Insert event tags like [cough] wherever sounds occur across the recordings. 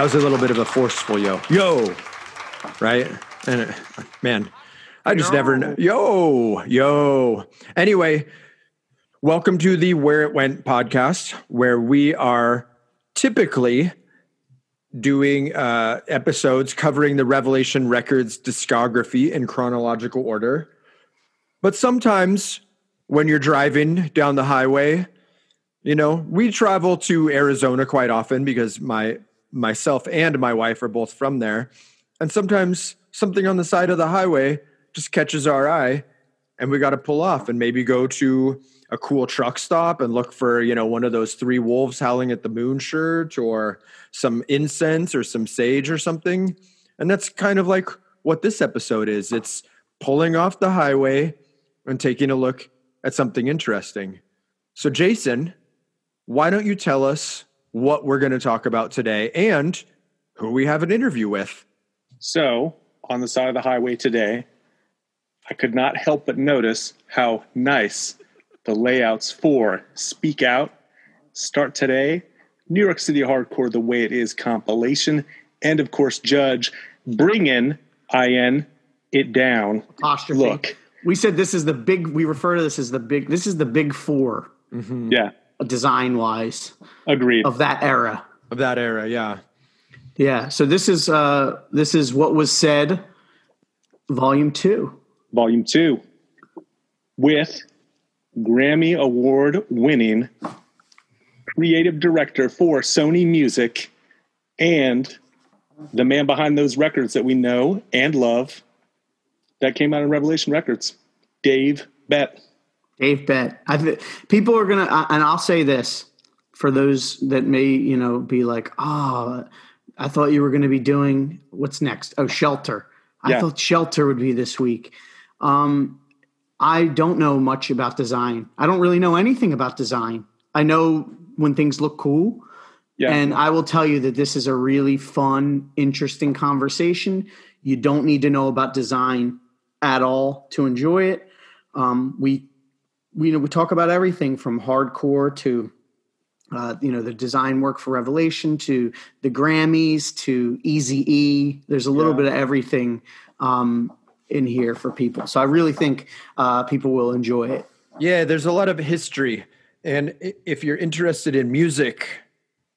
Yo. That was a little bit of a forceful yo. Yo. Right? And it, man, I just never know. Yo. Yo. Anyway, welcome to the Where It Went podcast, where we are typically doing uh, episodes covering the Revelation Records discography in chronological order. But sometimes when you're driving down the highway, you know, we travel to Arizona quite often because my myself and my wife are both from there. And sometimes something on the side of the highway just catches our eye and we got to pull off and maybe go to a cool truck stop and look for, you know, one of those three wolves howling at the moon shirt or some incense or some sage or something. And that's kind of like what this episode is. It's pulling off the highway and taking a look at something interesting. So, Jason, why don't you tell us what we're going to talk about today and who we have an interview with? So, on the side of the highway today, I could not help but notice how nice the layouts for Speak Out, Start Today, New York City Hardcore The Way It Is compilation, and of course, Judge, Bring In, IN, It Down. Apostrophe. Look. We said this is the big. We refer to this as the big. This is the big 4 Yeah, design wise agreed. of that era. Of that era, yeah. Yeah. So this is uh this is what was said, volume two. Volume 2 with Grammy Award winning creative director for Sony Music and the man behind those records that we know and love that came out in Revelation Records, Dave Bett. Dave Bett. I people are gonna, and I'll say this for those that may, you know, be like, oh, I thought you were going to be doing what's next? Oh, Shelter. I Yeah. thought Shelter would be this week. Um, I don't know much about design. I don't really know anything about design. I know when things look cool. Yeah. And I will tell you that this is a really fun, interesting conversation. You don't need to know about design at all to enjoy it. Um, we, you know, we talk about everything from hardcore to, uh, you know, the design work for Revelation to the Grammys to Easy E. There's a little Yeah. bit of everything um, in here for people. So I really think uh, people will enjoy it. Yeah, there's a lot of history. And if you're interested in music,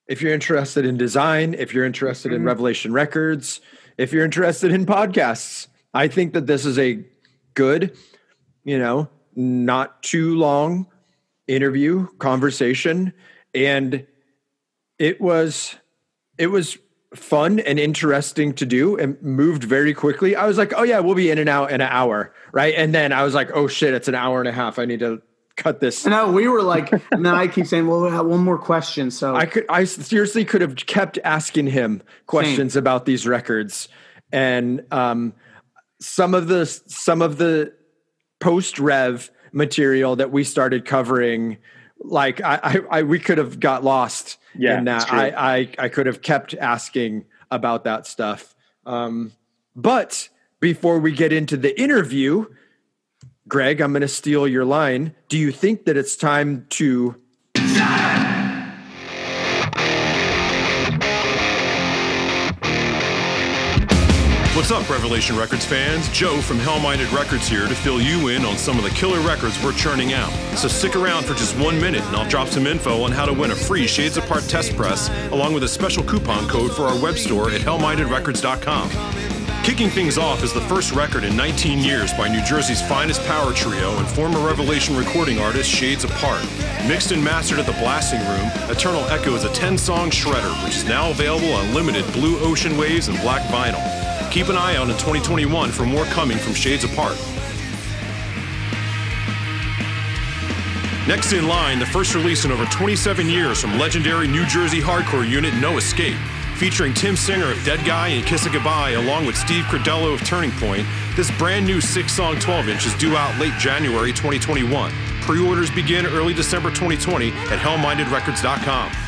if you're interested in design, if you're interested in Revelation Records, if you're interested in podcasts, I think that this is a good, you know, not too long interview conversation and it was it was fun and interesting to do and moved very quickly. I was like, "Oh yeah, we'll be in and out in an hour." Right? And then I was like, "Oh shit, it's an hour and a half. I need to cut this." No, we were like, and then I keep saying, well, we have one more question. So I could I seriously could have kept asking him questions about these records and um some of the some of the post rev material that we started covering like I, I, I we could have got lost Yeah, in that. I, I I could have kept asking about that stuff. Um but before we get into the interview Greg I'm going to steal your line. Do you think that it's time to What's up, Revelation Records fans? Joe from Hellminded Records here to fill you in on some of the killer records we're churning out. So stick around for just one minute and I'll drop some info on how to win a free Shades Apart test press along with a special coupon code for our web store at hellmindedrecords.com. Kicking things off is the first record in 19 years by New Jersey's finest power trio and former Revelation recording artist Shades Apart. Mixed and mastered at the Blasting Room, Eternal Echo is a 10 song shredder which is now available on limited Blue Ocean Waves and black vinyl. Keep an eye out in 2021 for more coming from Shades Apart. Next in line, the first release in over 27 years from legendary New Jersey hardcore unit No Escape. Featuring Tim Singer of Dead Guy and Kiss It Goodbye, along with Steve Credello of Turning Point, this brand new six song 12 inch is due out late January 2021. Pre orders begin early December 2020 at hellmindedrecords.com.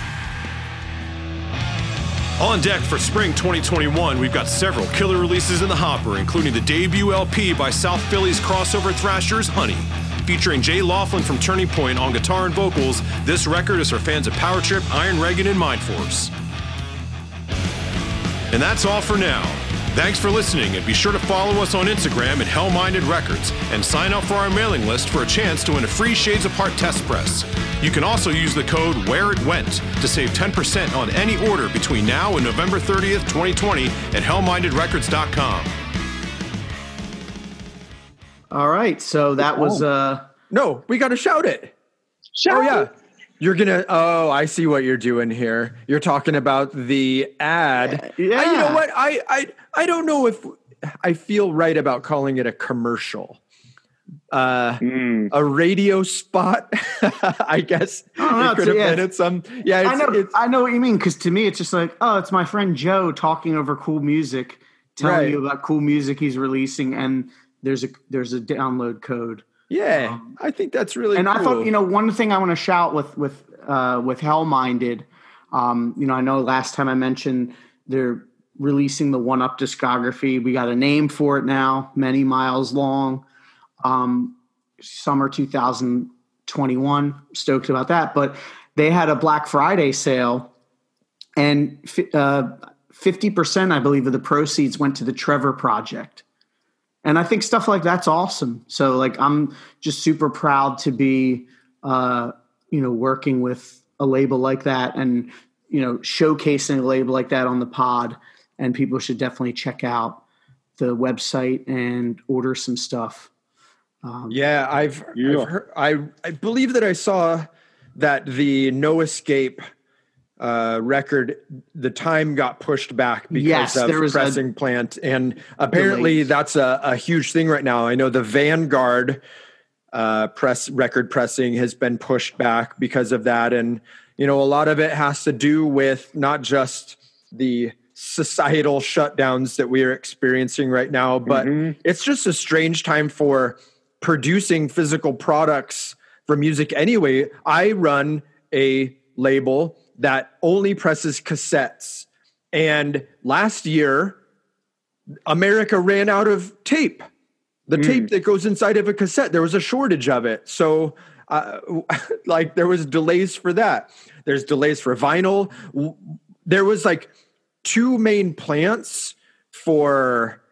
On deck for spring 2021, we've got several killer releases in the hopper, including the debut LP by South Philly's crossover thrashers, Honey. featuring Jay Laughlin from Turning Point on guitar and vocals, this record is for fans of Power Trip, Iron Reagan, and Mind Force. And that's all for now. Thanks for listening, and be sure to follow us on Instagram at Hellminded Records and sign up for our mailing list for a chance to win a free Shades Apart test press. You can also use the code Where It Went to save 10% on any order between now and November 30th, 2020 at HellmindedRecords.com. All right, so that was uh No, we got to shout it. Shout Oh yeah. You're gonna. Oh, I see what you're doing here. You're talking about the ad. Yeah. I- you know what? I I I don't know if I feel right about calling it a commercial. Uh, Mm. a radio spot. [laughs] I guess it could have yeah. been at some. Yeah, it's, I know it's I know what you mean because to me it's just like oh it's my friend Joe talking over cool music, telling Right. you about cool music he's releasing and there's a there's a download code. Yeah. I think that's really. and I thought, you know, one thing I want to shout with with uh, with Hellminded, um, you know, I know last time I mentioned they're releasing the One Up discography. We got a name for it now, Many Miles Long, um, summer 2021. Stoked about that. But they had a Black Friday sale, and uh, 50%, I believe, of the proceeds went to the Trevor Project and I think stuff like that's awesome. So like I'm just super proud to be uh, you know working with a label like that and you know showcasing a label like that on the pod and people should definitely check out the website and order some stuff. Um, Yeah, I've, Yeah. I've heard, I I believe that I saw that the No Escape uh, record, the time got pushed back because Yes, of there was a- pressing plant, and apparently Delays. that's a, a huge thing right now. I know the Vanguard uh, press record pressing has been pushed back because of that, and you know a lot of it has to do with not just the societal shutdowns that we are experiencing right now, but Mhm. it's just a strange time for producing physical products for music anyway. I run a label that only presses cassettes. And last year, America ran out of tape. The tape that goes inside of a cassette, there was a shortage of it. So, uh, [laughs] like, there was delays for that. There's delays for vinyl. There was like two main plants for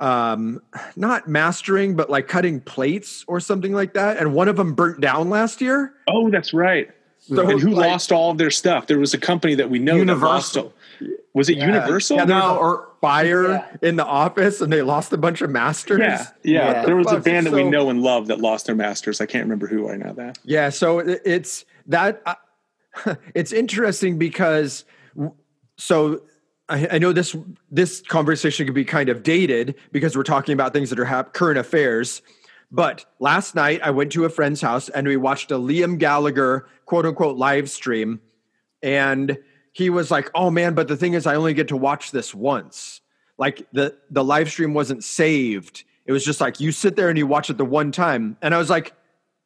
um not mastering but like cutting plates or something like that and one of them burnt down last year Oh, that's right. So and who like- lost all of their stuff? There was a company that we know that lost Universal. it. Was it Universal? yeah, No, a or- fire yeah. in the office and they lost a bunch of masters yeah, yeah. Yeah. There was a Fuck, band that we know and love that lost their masters. I can't remember who right now. That Yeah, so it- it's that uh, [laughs] it's interesting because so I, I know this this conversation could be kind of dated because we're talking about things that are hap- current affairs. But last night I went to a friend's house and we watched a Liam Gallagher quote unquote live stream, and he was like, "Oh man, but the thing is, I only get to watch this once. Like the the live stream wasn't saved. It was just like you sit there and you watch it the one time." And I was like,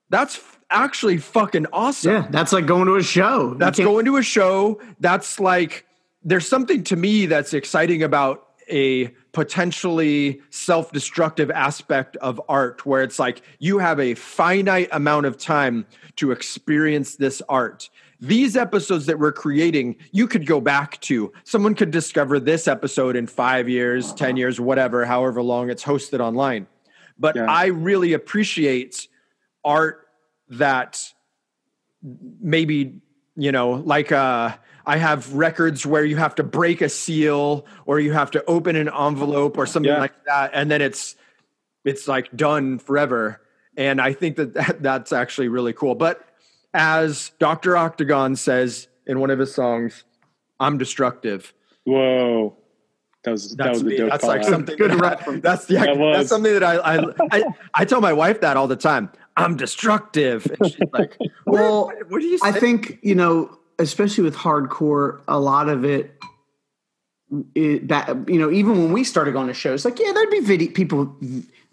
"That's actually fucking awesome. yeah, that's like going to a show. That's going to a show. That's like there's something to me that's exciting about a potentially self-destructive aspect of art where it's like you have a finite amount of time to experience this art. These episodes that we're creating, you could go back to. Someone could discover this episode in 5 years, 10 years, whatever, however long it's hosted online. But Yeah. I really appreciate art that maybe you know like uh i have records where you have to break a seal or you have to open an envelope or something Yeah. like that and then it's it's like done forever. And i think that, that that's actually really cool. But as dr octagon says in one of his songs i'm destructive. Whoa, that was that was a dope that's call like out. something Good that I- [laughs] that's yeah That was. that's something that I, I i i tell my wife that all the time. I'm destructive. And she's like [laughs] Well, what, what do you say? I think you know, especially with hardcore, a lot of it, it that you know, even when we started going to shows, like yeah, there'd be video people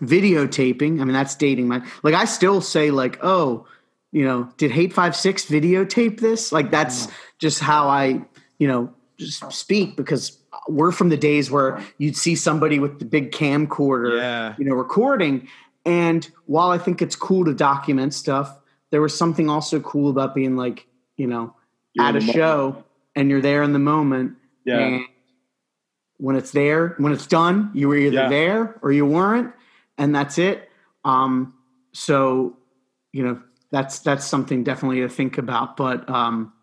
videotaping. I mean, that's dating my like. I still say like, oh, you know, did Hate Five Six videotape this? Like that's mm. just how I you know just speak because we're from the days where you'd see somebody with the big camcorder, Yeah. you know, recording. And while I think it's cool to document stuff, there was something also cool about being like, you know, You're at a show and you're there in the moment. Yeah. And when it's there, when it's done, you were either Yeah. there or you weren't, and that's it. Um, so, you know, that's that's something definitely to think about. But um,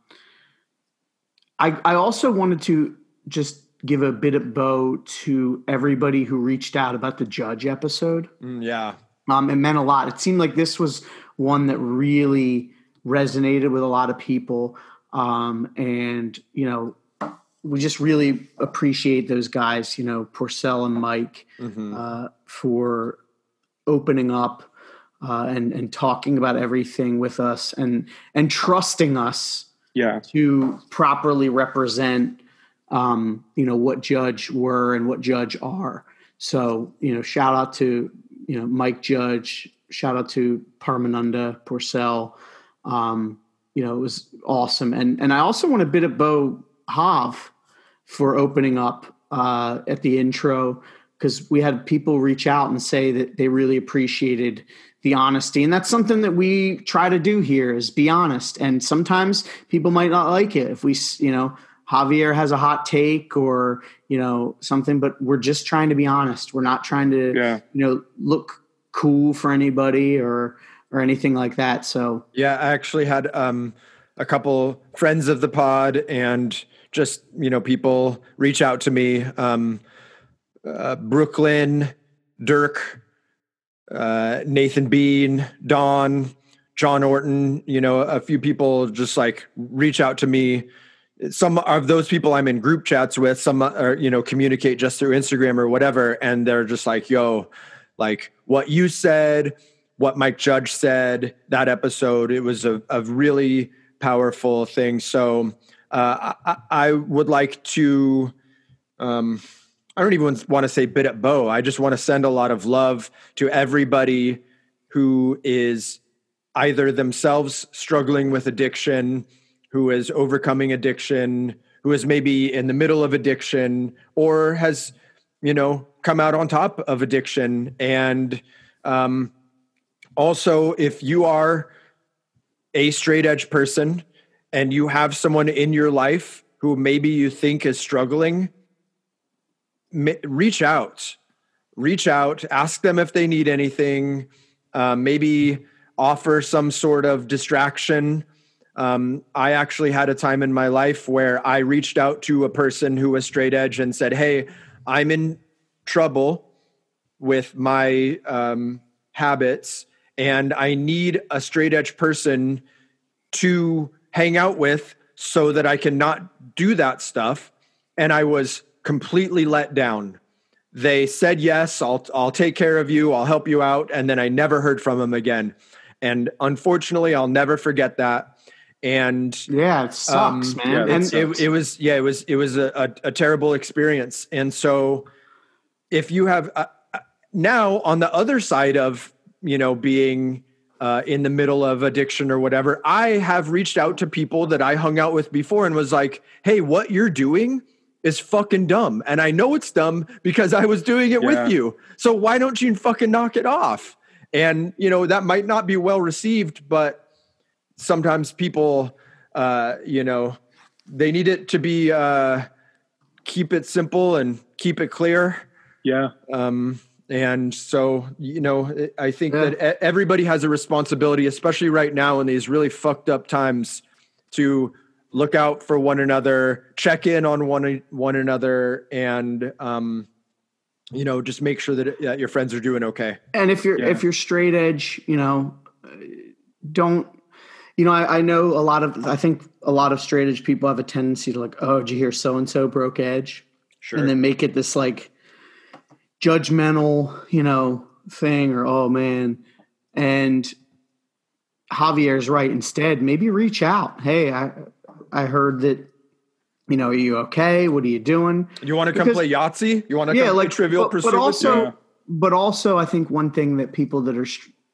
I I also wanted to just give a bit of bow to everybody who reached out about the judge episode. Mm, yeah. Um, it meant a lot. It seemed like this was one that really resonated with a lot of people. Um, and, you know, we just really appreciate those guys, you know, Porcell and Mike, Mhm. uh, for opening up uh, and, and talking about everything with us and, and trusting us Yeah. to properly represent um, you know what judge were and what judge are so you know shout out to you know mike judge shout out to parmananda porcell um, you know it was awesome. And and i also want a bit of bo hav for opening up uh, at the intro because we had people reach out and say that they really appreciated the honesty. And that's something that we try to do here is be honest. And sometimes people might not like it if we you know javier has a hot take or you know something but we're just trying to be honest. We're not trying to Yeah. you know look cool for anybody or or anything like that so Yeah, I actually had um, a couple friends of the pod and just you know people reach out to me. Um, uh, Brooklyn, Dirk, uh, Nathan Bean, Don, John Orton. You know, a few people just like reach out to me. Some of those people I'm in group chats with. Some are you know communicate just through Instagram or whatever, and they're just like, "Yo, like what you said." What Mike Judge said that episode. It was a, a really powerful thing. So uh, I, I would like to. Um, I don't even want to say bit at bow. I just want to send a lot of love to everybody who is either themselves struggling with addiction, who is overcoming addiction, who is maybe in the middle of addiction, or has, you know, come out on top of addiction. And um, also, if you are a straight edge person and you have someone in your life who maybe you think is struggling, reach out. Reach out, ask them if they need anything, uh, maybe offer some sort of distraction. Um, I actually had a time in my life where I reached out to a person who was straight edge and said, Hey, I'm in trouble with my um, habits and I need a straight edge person to hang out with so that I can not do that stuff. And I was completely let down. They said yes, I'll I'll take care of you, I'll help you out, and then I never heard from them again. And unfortunately, I'll never forget that. And yeah it sucks Um, man yeah, and that's- it, it was yeah it was it was a, a, a terrible experience and so if you have uh, uh, now on the other side of you know being uh, in the middle of addiction or whatever. I have reached out to people that i hung out with before and was like hey what you're doing is fucking dumb. And i know it's dumb because i was doing it Yeah. with you. So why don't you fucking knock it off? And you know that might not be well received but sometimes people uh you know they need it to be uh keep it simple and keep it clear. Yeah. um and so you know i think Yeah. that everybody has a responsibility especially right now in these really fucked up times to look out for one another check in on one one another and um you know just make sure that, that your friends are doing okay and if you're Yeah. if you're straight edge you know uh, don't you know I, I know a lot of i think a lot of straight edge people have a tendency to like oh did you hear so and so broke edge sure and then make it this like judgmental you know thing or oh man. And javier's right. Instead maybe reach out. Hey i i heard that you know are you okay? What are you doing? You want to come because- play yahtzee? You want to yeah, come like play trivial but, pursuit but also. Yeah. but also, I think one thing that people that are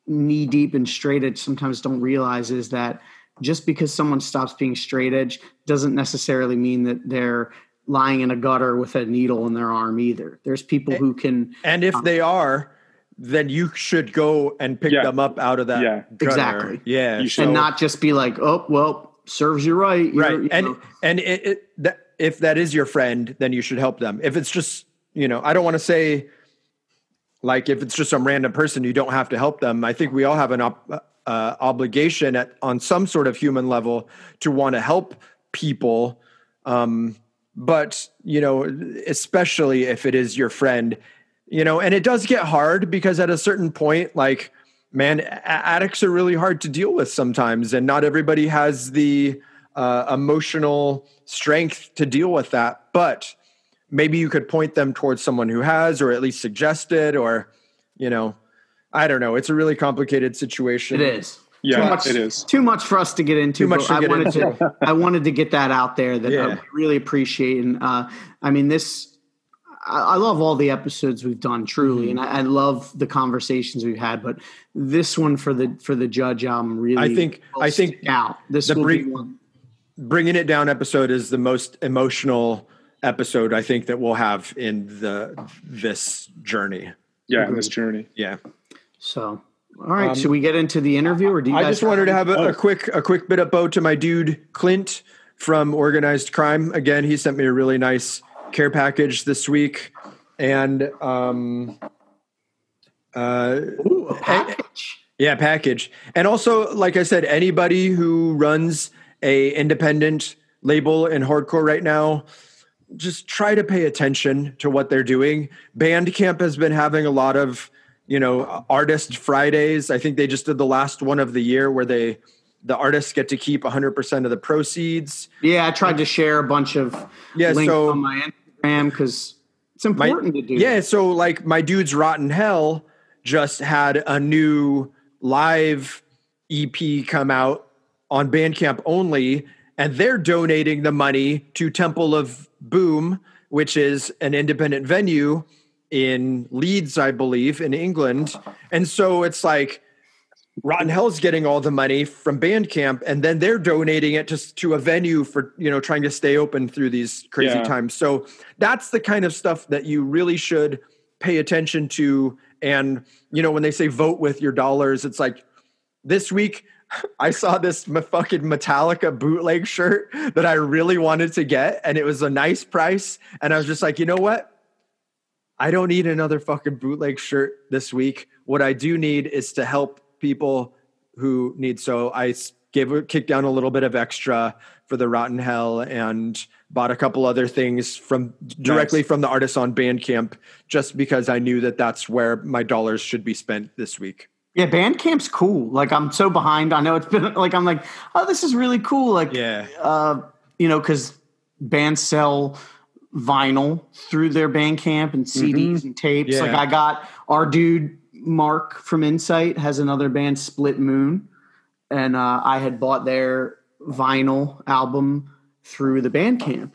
knee deep in straight edge sometimes don't realize is that just because someone stops being straight edge doesn't necessarily mean that they're lying in a gutter with a needle in their arm either. There's people who can, And if they are, then you should go and pick Yeah. them up out of that. Yeah. gutter. Exactly. Yeah. You should- and not just be like, oh well, serves you right. You're- right. you And know. and it, it that, if that is your friend, then you should help them. If it's just you know, I don't want to say like if it's just some random person, you don't have to help them. I think we all have an op, uh, obligation at on some sort of human level to want to help people. Um, but you know, especially if it is your friend, you know, and it does get hard because at a certain point, like, man, addicts are really hard to deal with sometimes, and not everybody has the uh, emotional strength to deal with that. But maybe you could point them towards someone who has, or at least suggest it, or you know, I don't know. It's a really complicated situation. it is. Yeah, too much, it is. too much for us to get into. Too much but to I get wanted into. to. [laughs] I wanted to get that out there. That Yeah. I really appreciate, and uh, I mean this. I, I love all the episodes we've done, truly, Mm-hmm. and I, I love the conversations we've had. But this one for the for the judge album really, I think- I think stick out. This the will be one. bringing it down episode is the most emotional episode I think that we'll have in the this journey. Yeah, in this journey. Yeah. So, all right. should we get into the interview, or do you Um, I guys just wanted to have a, a quick a quick bit of bow to my dude Clint from Organized Crime. Again, he sent me a really nice care package this week, and um, uh, Ooh, a package? yeah, package. And also, like I said, anybody who runs a independent label in hardcore right now, just try to pay attention to what they're doing. Bandcamp has been having a lot of, you know, artist Fridays. I think they just did the last one of the year where they the artists get to keep 100% of the proceeds. Yeah, I tried to share a bunch of Yeah, links so- on my Instagram because it's My- important to do. Yeah, so like my dude's Rot In Hell just had a new live EP come out on Bandcamp only, and they're donating the money to Temple of Boom, which is an independent venue in Leeds, I believe, in England. And so it's like Rot In Hell's getting all the money from Bandcamp, and then they're donating it to to a venue for you know trying to stay open through these crazy Yeah. times. So that's the kind of stuff that you really should pay attention to. And you know when they say vote with your dollars, it's like this week [laughs] I saw this fucking Metallica bootleg shirt that I really wanted to get, and it was a nice price. And I was just like, you know what? I don't need another fucking bootleg shirt this week. What I do need is to help people who need. So I gave a kicked down a little bit of extra for the Rot In Hell and bought a couple other things from directly Nice. from the artists on Bandcamp, just because I knew that that's where my dollars should be spent this week. Yeah, Bandcamp's cool. Like I'm so behind. I know it's been like I'm like, oh, this is really cool. Like, Yeah. uh, you know, because bands sell vinyl through their Bandcamp and CDs and tapes. Yeah. Like I got our dude Mark from Insight has another band, Split Moon, and uh, I had bought their vinyl album through the Bandcamp.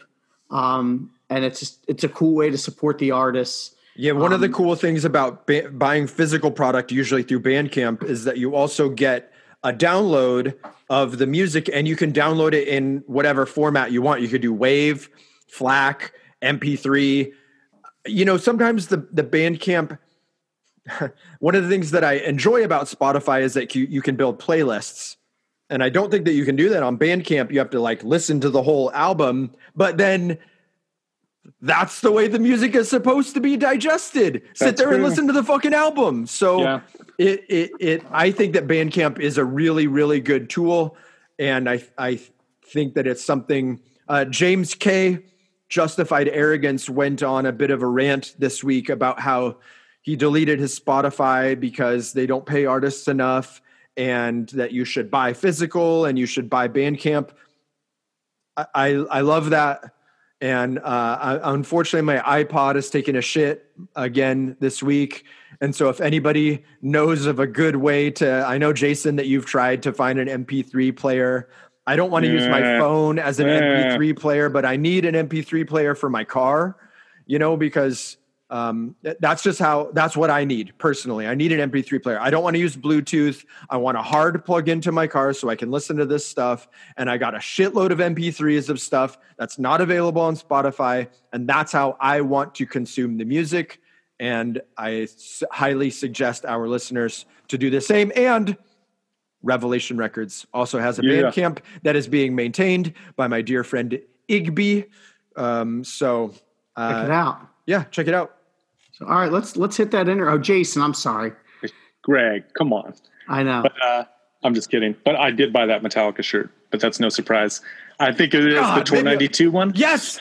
Um, and it's just it's a cool way to support the artists. Yeah, one of the Um, cool things about ba- buying physical product, usually through Bandcamp, is that you also get a download of the music, and you can download it in whatever format you want. You could do Wave, FLAC, MP3. You know, sometimes the the Bandcamp. [laughs] one of the things that I enjoy about Spotify is that you, you can build playlists. And I don't think that you can do that on Bandcamp. You have to like listen to the whole album, but then that's the way the music is supposed to be digested. Sit That's there and listen to the fucking album. So Yeah. it, it it I think that Bandcamp is a really really good tool, and I I think that it's something. Uh, James K. Justified Arrogance went on a bit of a rant this week about how he deleted his Spotify because they don't pay artists enough, and that you should buy physical and you should buy Bandcamp. I I, I love that. And uh, I, unfortunately, my iPod has taken a shit again this week. And so, if anybody knows of a good way to, I know Jason that you've tried to find an MP3 player. I don't want to use my phone as an Yeah. MP3 player, but I need an MP3 player for my car. You know, because um, that's just how that's what I need personally. I need an MP3 player. I don't want to use Bluetooth. I want a hard plug into my car so I can listen to this stuff. And I got a shitload of MP3s of stuff that's not available on Spotify. And that's how I want to consume the music. and I s- highly suggest our listeners to do the same. And Revelation Records also has a Yeah. band camp that is being maintained by my dear friend Igby. Um, so, Check uh, it out. yeah, check it out. So, all right, let's let's hit that inter. Oh, Jason, I'm sorry. Greg, come on. I know. But uh, I'm just kidding. But I did buy that Metallica shirt, but that's no surprise. I think it is God, the Tour 92 one. Yes.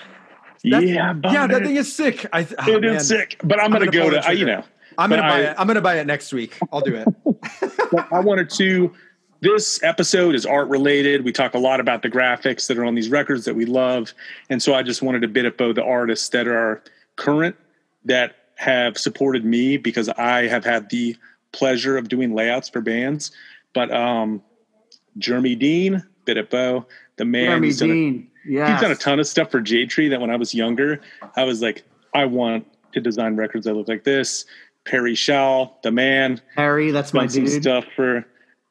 That's- yeah, yeah, that thing is sick. I th- oh, It is man. sick. But I'm, gonna, gonna go to, I, you know. I'm gonna buy I- it. I'm gonna buy it next week. I'll do it. [laughs] I wanted to. This episode is art related. We talk a lot about the graphics that are on these records that we love, and so I just wanted to bit up the artists that are current that have supported me because I have had the pleasure of doing layouts for bands. But um, Jeremy Dean, bit up Bo, the man. Jeremy he's done a- Dean. Yeah. he's done a ton of stuff for J Tree that when I was younger, I was like, I want to design records that look like this. Perry Shaw, the man, Harry, that's my dude. stuff for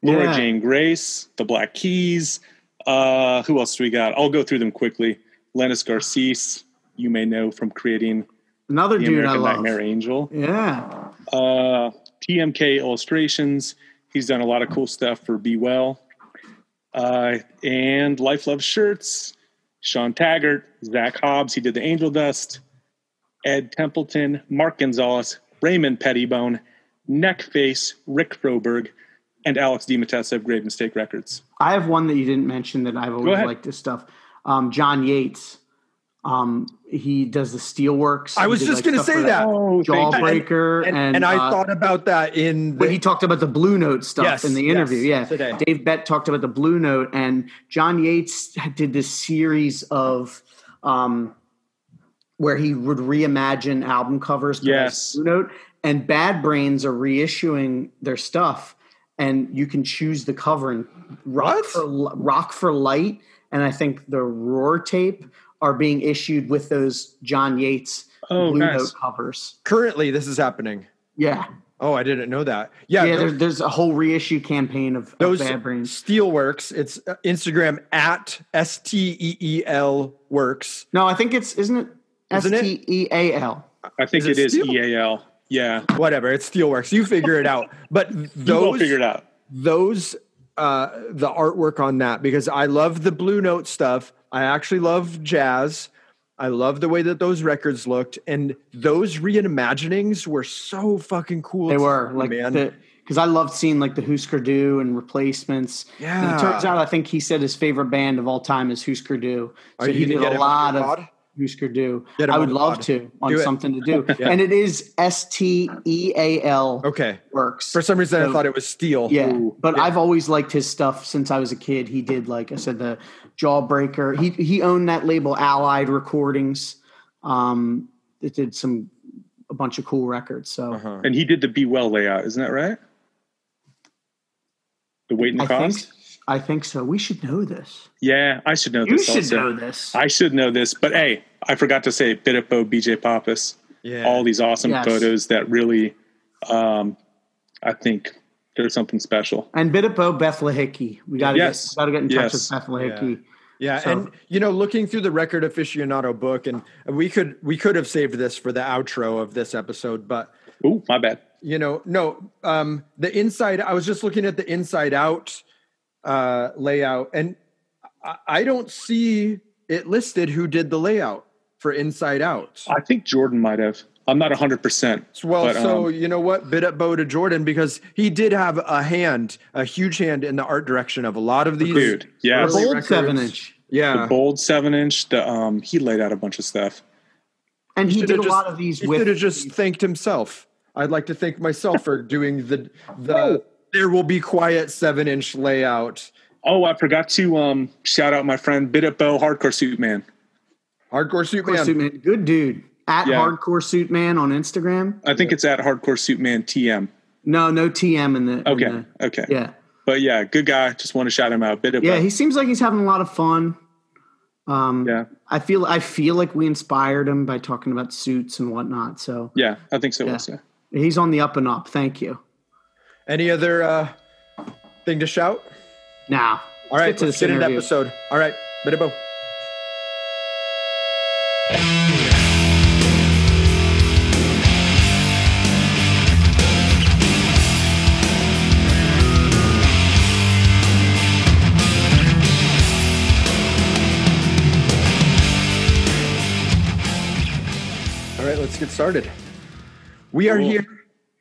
Laura Yeah. Jane Grace, the Black Keys. Uh, who else do we got? I'll go through them quickly. Lennis Garces, you may know from creating Another the dude I American love. Nightmare Angel. Yeah. Uh, TMK Illustrations. He's done a lot of cool stuff for Be Well. Uh, and Life Love Shirts. Sean Taggart, Zach Hobbs. He did the Angel Dust. Ed Templeton, Mark Gonzalez, Raymond Pettibon, Neckface, Rick Froberg, and Alex DiMattesa have Grave Mistake Records. I have one that you didn't mention that I've always ahead. liked this stuff. Um, John Yates. Um, he does the Stealworks. I was did, just like, gonna say for that. Oh. Jawbreaker and, and, and I uh, thought about that in when the, he talked about the Blue Note stuff Yes, in the yes, interview. yeah, today. Dave Bett talked about the Blue Note, and John Yates did this series of um, where he would reimagine album covers. Yes. Blue Note, and Bad Brains are reissuing their stuff, and you can choose the cover and Rock What? for Rock for Light, and I think the Roar tape are being issued with those John Yates Oh, Blue nice. Note covers. currently this is happening. Yeah. Oh, I didn't know that. Yeah, Yeah, there's, there's a whole reissue campaign of, of those Bad Brains. Stealworks. It's uh, Instagram at S T E E L Works. No, I think it's isn't it S Isn't it? T E A L. I think Is it it is Steel? EAL. Yeah, Whatever, it's Stealworks. You figure it out. [laughs] But those figure it out. those uh the artwork on that because I love the Blue Note stuff. I actually love jazz. I love the way that those records looked, and those reimaginings were so fucking cool. They were see, like man. the because I loved seeing like the Hüsker Dü and replacements. And Yeah. it turns out I think he said his favorite band of all time is Hüsker Dü. Are So you he gonna did get a lot of pod? Hüsker Dü. Get him I would love pod. to on Do something to do. [laughs] And it is S T E A L okay. works. For some reason, I thought it was steel. Yeah, Ooh, but yeah. I've always liked his stuff since I was a kid. He did, like I said, the Jawbreaker. He he owned that label, Allied Recordings. Um, it did some a bunch of cool records. So Uh-huh. And he did the Be Well layout, isn't that right? The weight and I think cost. I think so. We should know this. Yeah, I should know this. You should also. know this. I should know this, but hey, I forgot to say Bitipo, BJ Pappas, Yeah. all these awesome Yes. photos that really, um, I think there's something special. and Bitipo Beth Lahickey. We got to Yes. get got to get in touch Yes. with Beth Lahickey. Yeah, So- and you know, looking through the record aficionado book, and we could we could have saved this for the outro of this episode, but oh, my bad. you know, no, um, the inside. I was just looking at the inside out uh, layout, and I, I don't see it listed who did the layout for Inside Out. I think Jordan might have. I'm not 100. percent Well, but, so um, you know what? Bit up bow to Jordan because he did have a hand, a huge hand in the art direction of a lot of these. dude, yeah, The Bold records. seven inch, Yeah. the bold seven inch. The um, he laid out a bunch of stuff. and he Should did a just- lot of these He with. should have just thanked himself. I'd like to thank myself for doing the the there will be quiet seven inch layout. Oh, I forgot to um, shout out my friend Bitipo Hardcore Suit Man. Hardcore suit Hardcore man. Suit Man. Good dude. At Yeah. Hardcore Suit Man on Instagram. I think it's at Hardcore Suit Man TM. No, no TM in the. in Okay, the- okay, yeah. but yeah, good guy. Just want to shout him out. Bit Bitipo. Yeah, he seems like he's having a lot of fun. Um, yeah, I feel I feel like we inspired him by talking about suits and whatnot. So yeah, I think so. Yeah. Also. he's on the up and up. Thank you. Any other uh, thing to shout? Nah. All right, let's, let's the episode. All right, bit of All right, let's get started. We are cool. here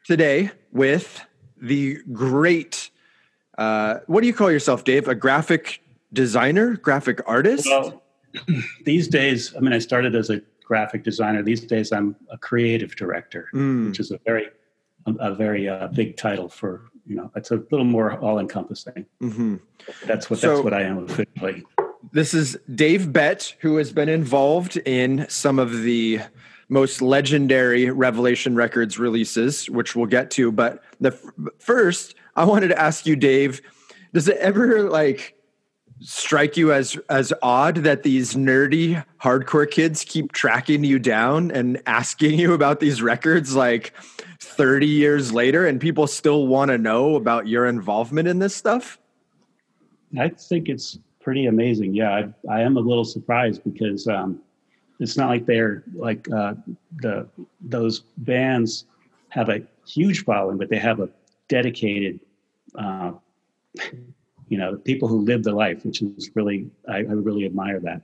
today with the great. Uh, what do you call yourself, Dave? A graphic designer, graphic artist? Well, [clears throat] these days, I mean, I started as a graphic designer. These days, I'm a creative director, Mm, which is a very, a, a very uh, big title for you know. It's a little more all-encompassing. mhm. That's what So- that's what I am officially. This is Dave Bett, who has been involved in some of the most legendary Revelation Records releases, which we'll get to. But the first, I wanted to ask you, Dave, does it ever like strike you as as odd that these nerdy hardcore kids keep tracking you down and asking you about these records like 30 years later and people still want to know about your involvement in this stuff? I think it's pretty amazing. Yeah, I, I am a little surprised because um, it's not like they're like uh, the those bands have a huge following, but they have a dedicated, uh, you know, people who live the life, which is really I, I really admire that.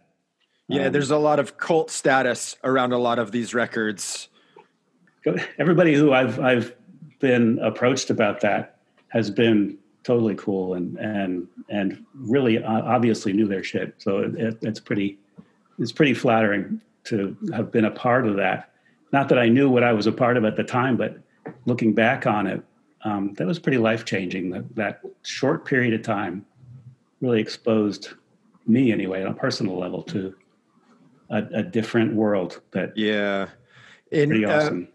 Yeah, Um, there's a lot of cult status around a lot of these records. everybody who I've I've been approached about that has been totally cool and and and really uh, obviously knew their shit. So it, it, it's pretty it's pretty flattering to have been a part of that. Not that I knew what I was a part of at the time, but looking back on it, um, that was pretty life changing. That that short period of time really exposed me anyway on a personal level to a, a different world that Yeah. In, pretty uh, awesome.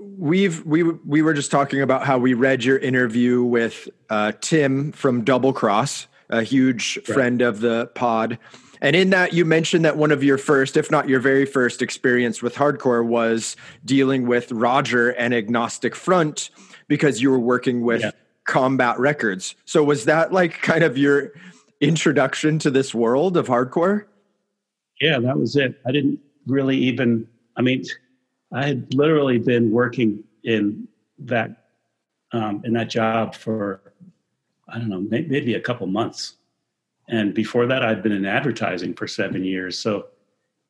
we've we we were just talking about how we read your interview with uh, Tim from Double Cross, a huge Right. friend of the pod. And in that, you mentioned that one of your first, if not your very first, experience with hardcore was dealing with Roger and Agnostic Front because you were working with Yeah. Combat Records. So was that like kind of your introduction to this world of hardcore? Yeah, that was it. I didn't really even, I mean, I had literally been working in that um, in that job for I don't know, maybe a couple months. And before that, I'd been in advertising for seven years. So,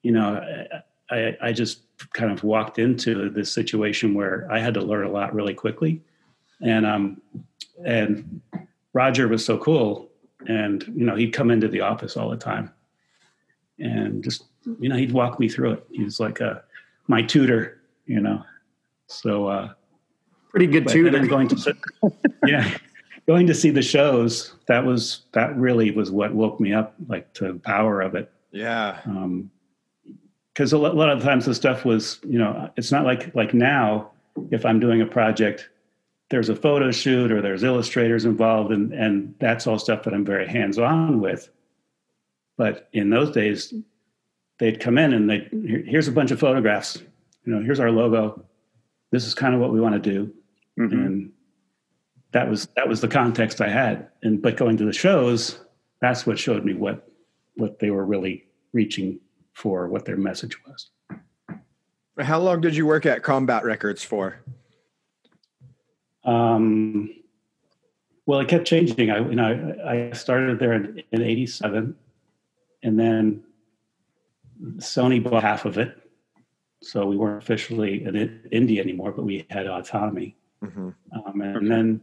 you know, I, I, just kind of walked into this situation where I had to learn a lot really quickly. And um, and Roger was so cool, and you know, he'd come into the office all the time and just you know he'd walk me through it he was like a my tutor you know so uh Pretty good tutor. going to [laughs] yeah going to see the shows that was that really was what woke me up like to the power of it. Yeah. um because a lo- lot of times the stuff was you know it's not like like now if i'm doing a project there's a photo shoot or there's illustrators involved and and that's all stuff that i'm very hands on with. But in those days they'd come in and they here's a bunch of photographs. You know here's our logo. This is kind of what we want to do. Mhm. and that was that was the context i had. And but going to the shows that's what showed me what what they were really reaching for what their message was. How long did you work at Combat Records for? um, well it kept changing. I you know i, started there in, in 87 and then sony bought half of it. So we weren't officially an indie anymore but we had autonomy. Mhm. Um, and then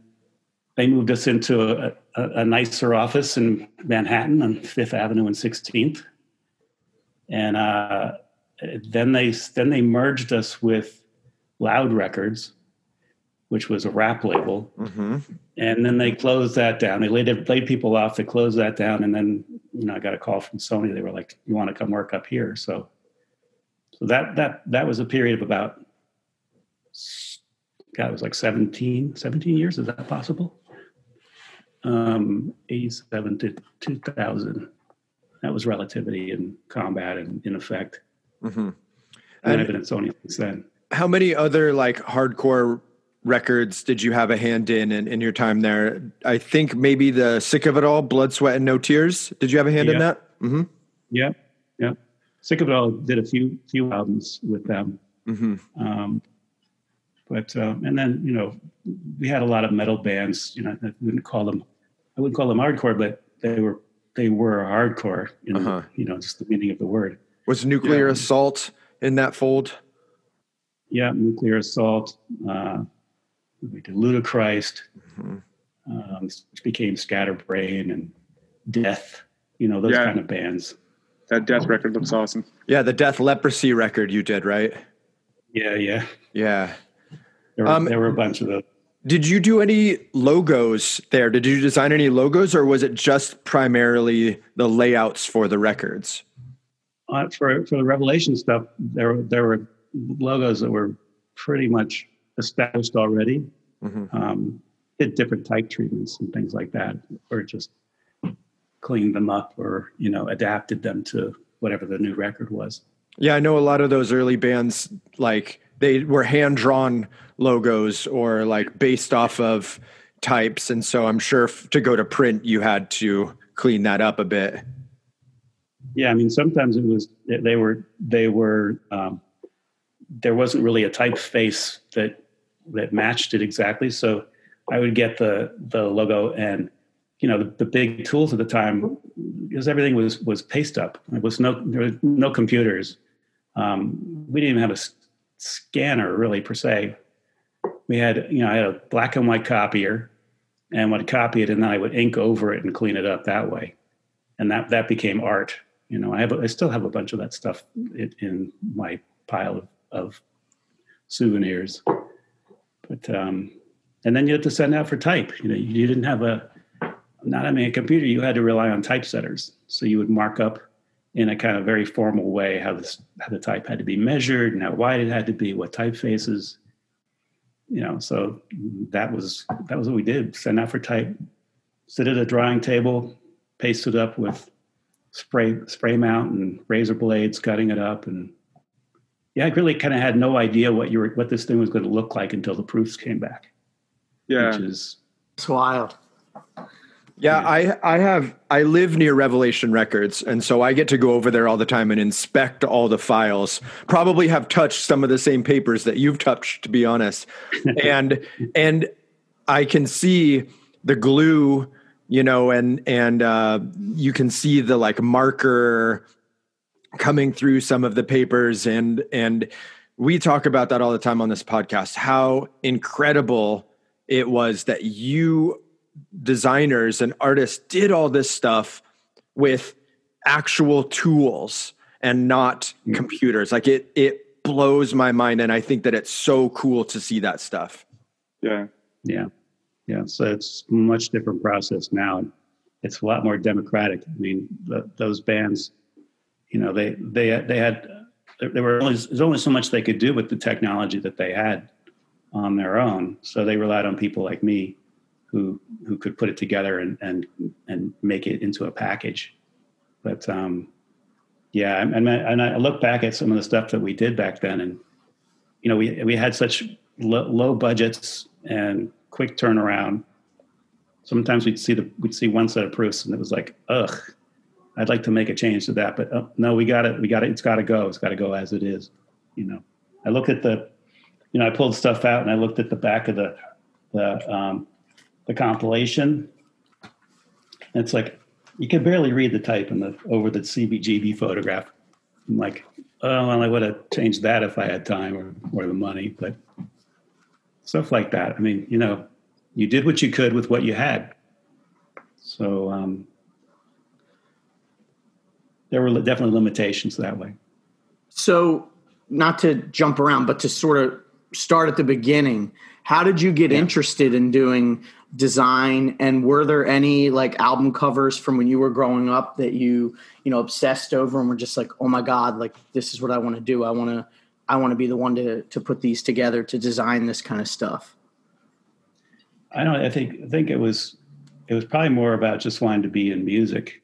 they moved us into a, a, a nicer office in Manhattan on Fifth Avenue and 16th. And uh, then they then they merged us with Loud Records, which was a rap label. Mm-hmm. And then they closed that down. They laid laid people off. They closed that down. And then you know I got a call from Sony. They were like, "You want to come work up here?" So so that that that was a period of about God, it was like 17, 17 years. Is that possible? Um, 87 to 2000. That was relativity and combat and in effect. Mm-hmm. And, I've been at Sony since then. How many other like hardcore records did you have a hand in, in in your time there? I think maybe the Sick of It All, Blood, Sweat, and No Tears. Did you have a hand in that? Mm-hmm. Yeah, yeah. Sick of It All did a few few albums with them. Mm-hmm. Um, but um, and then you know we had a lot of metal bands. You know, I wouldn't call them I wouldn't call them hardcore, but they were they were hardcore. In Uh-huh. you know, just the meaning of the word. Was Nuclear Yeah. Assault in that fold? yeah, nuclear assault. Uh, we did Ludachrist, mm-hmm. um, which became Scatterbrain and Death. You know those yeah. kind of bands. That Death record looks awesome. Yeah, the Death Leprosy record you did, right? Yeah, yeah, yeah. There were, um, there were a bunch of those. Did you do any logos there? Did you design any logos, or was it just primarily the layouts for the records? Uh, for for the Revelation stuff, there there were logos that were pretty much established already. Mm-hmm. Um, did different type treatments and things like that, or just cleaned them up, or you know, adapted them to whatever the new record was. Yeah, I know a lot of those early bands like they were hand drawn logos or like based off of types and so i'm sure f- to go to print you had to clean that up a bit. Yeah i mean sometimes it was they were they were um, there wasn't really a typeface that that matched it exactly so i would get the the logo and you know the, the big tools at the time because everything was was paste up. There was no there was no computers. Um, we didn't even have a scanner really per se. We had, you know, I had a black and white copier and would copy it and then I would ink over it and clean it up that way. And that, that became art. You know, I have, I still have a bunch of that stuff in, in my pile of, of souvenirs. But, um, and then you had to send out for type. You know, you didn't have a, not having a computer, you had to rely on typesetters. So you would mark up in a kind of very formal way how this how the type had to be measured and how wide it had to be, what typefaces. You know, so that was that was what we did. Send out for type, sit at a drawing table, paste it up with spray spray mount and razor blades, cutting it up, and yeah, I really kind of had no idea what you were what this thing was going to look like until the proofs came back. Yeah, which is it's wild. Yeah, I I have I live near Revelation Records, and so I get to go over there all the time and inspect all the files. Probably have touched some of the same papers that you've touched, to be honest. [laughs] and and I can see the glue, you know, and and uh, you can see the like marker coming through some of the papers, and and we talk about that all the time on this podcast. How incredible it was that you designers and artists did all this stuff with actual tools and not mm. computers. Like it it blows my mind and I think that it's so cool to see that stuff. Yeah. Yeah. Yeah, so it's a much different process now. It's a lot more democratic. I mean, the, those bands, you know, they they they had there were only there's only so much they could do with the technology that they had on their own. So they relied on people like me who who could put it together and and and make it into a package. But um, yeah, and, and I look back at some of the stuff that we did back then, and you know, we we had such low, low budgets and quick turnaround. Sometimes we'd see the we'd see one set of proofs, and it was like, ugh, I'd like to make a change to that, but oh, no, we got it. We got it. It's got to go. It's got to go as it is. You know, I looked at the, you know, I pulled stuff out and I looked at the back of the the um, the compilation. And it's like you can barely read the type in the over the CBGB photograph. I'm like, oh, well, I would have changed that if I had time or, or the money, but stuff like that. I mean, you know, you did what you could with what you had. So um, there were definitely limitations that way. So, not to jump around, but to sort of start at the beginning, how did you get yeah. interested in doing design? And were there any like album covers from when you were growing up that you you know obsessed over and were just like oh my god like this is what i want to do. I want to i want to be the one to to put these together to design this kind of stuff i don't i think i think it was it was probably more about just wanting to be in music.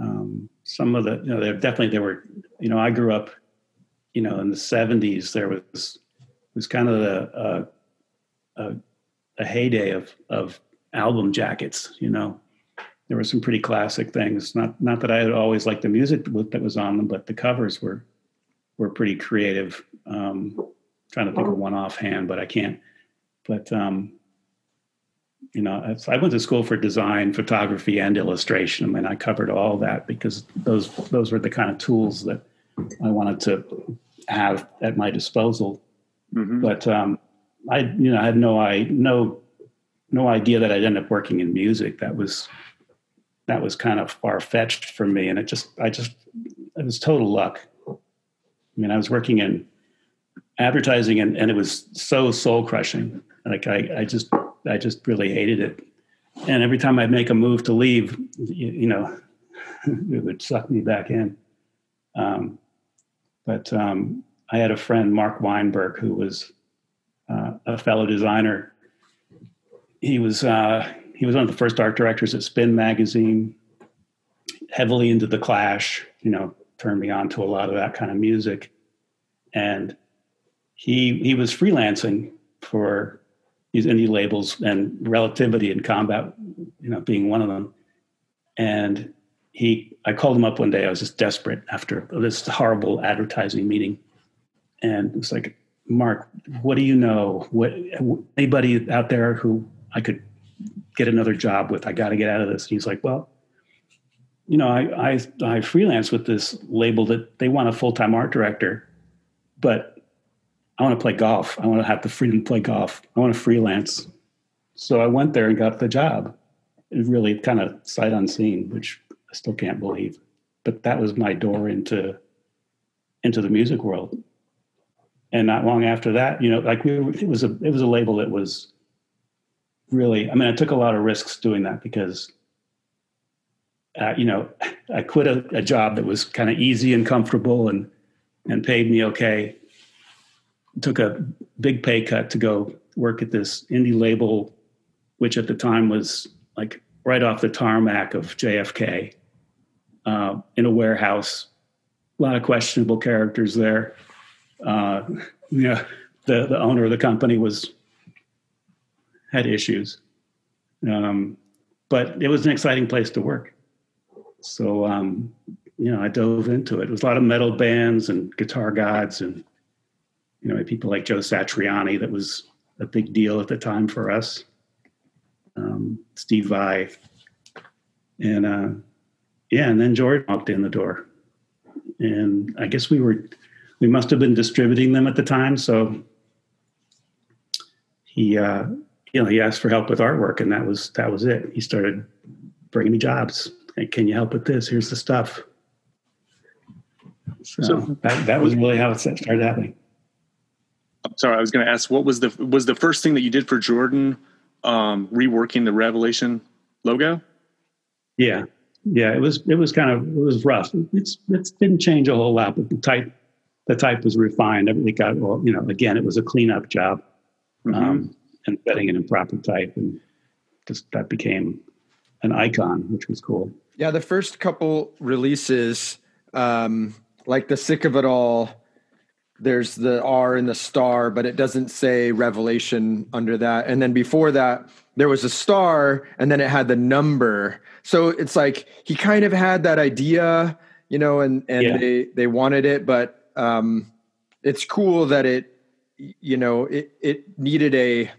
Um, some of the you know there definitely there were you know i grew up you know in the 70s there was was kind of a, a, a a heyday of of album jackets. You know, there were some pretty classic things. Not not that I had always liked the music that was on them, but the covers were were pretty creative. Um, trying to think of one offhand, but I can't. But um, you know, I went to school for design, photography, and illustration. I mean, I covered all that because those those were the kind of tools that I wanted to have at my disposal Mhm. but um, I you know I had no I no no idea that I'd end up working in music. That was that was kind of far fetched for me, and it just I just it was total luck. I mean, I was working in advertising, and, and it was so soul crushing. Like I I just I just really hated it, and every time I'd make a move to leave, you, you know, [laughs] it would suck me back in. Um, but um, I had a friend, Mark Weinberg, who was uh, a fellow designer. He was uh, he was one of the first art directors at Spin magazine. Heavily into the Clash, you know, turned me on to a lot of that kind of music, and he he was freelancing for these indie labels and Relativity and Combat, you know, being one of them. And he, I called him up one day. I was just desperate after this horrible advertising meeting, and it was like, Mark, what do you know? What anybody out there who I could get another job with? I got to get out of this. And he's like, well, you know, I I, I freelance with this label that they want a full time art director, but I want to play golf. I want to have the freedom to play golf. I want to freelance. So I went there and got the job. It really kind of sight unseen, which I still can't believe. But that was my door into into the music world. And not long after that, you know, like we it was a it was a label that was really. I mean, I took a lot of risks doing that because, uh, you know, I quit a, a job that was kind of easy and comfortable and and paid me okay. Took a big pay cut to go work at this indie label, which at the time was like right off the tarmac of JFK uh, in a warehouse. A lot of questionable characters there. Uh, yeah, the the owner of the company was had issues, um, but it was an exciting place to work. So um, you know, I dove into it. It was a lot of metal bands and guitar gods, and you know, people like Joe Satriani. That was a big deal at the time for us. Um, Steve Vai, and uh, yeah, and then Jordan walked in the door, and I guess we were we must have been distributing them at the time. So he, uh, you know, he asked for help with artwork, and that was that was it. He started bringing me jobs. Hey, can you help with this? Here's the stuff. So, So- that, that was really how it started happening. Sorry, I was going to ask what was the was the first thing that you did for Jordan um, reworking the Revelation logo? Yeah, yeah. It was it was kind of it was rough. It's it didn't change a whole lot, but the type the type was refined. Everything got well. You know, again, it was a cleanup job, um, and setting it in proper type, and just that became an icon, which was cool. Yeah, the first couple releases, um, like the sick of it all, there's the R and the star, but it doesn't say revelation under that. And then before that, there was a star and then it had the number. So it's like he kind of had that idea, you know, and, and Yeah. they, they wanted it, but um, it's cool that it, you know, it, it needed a,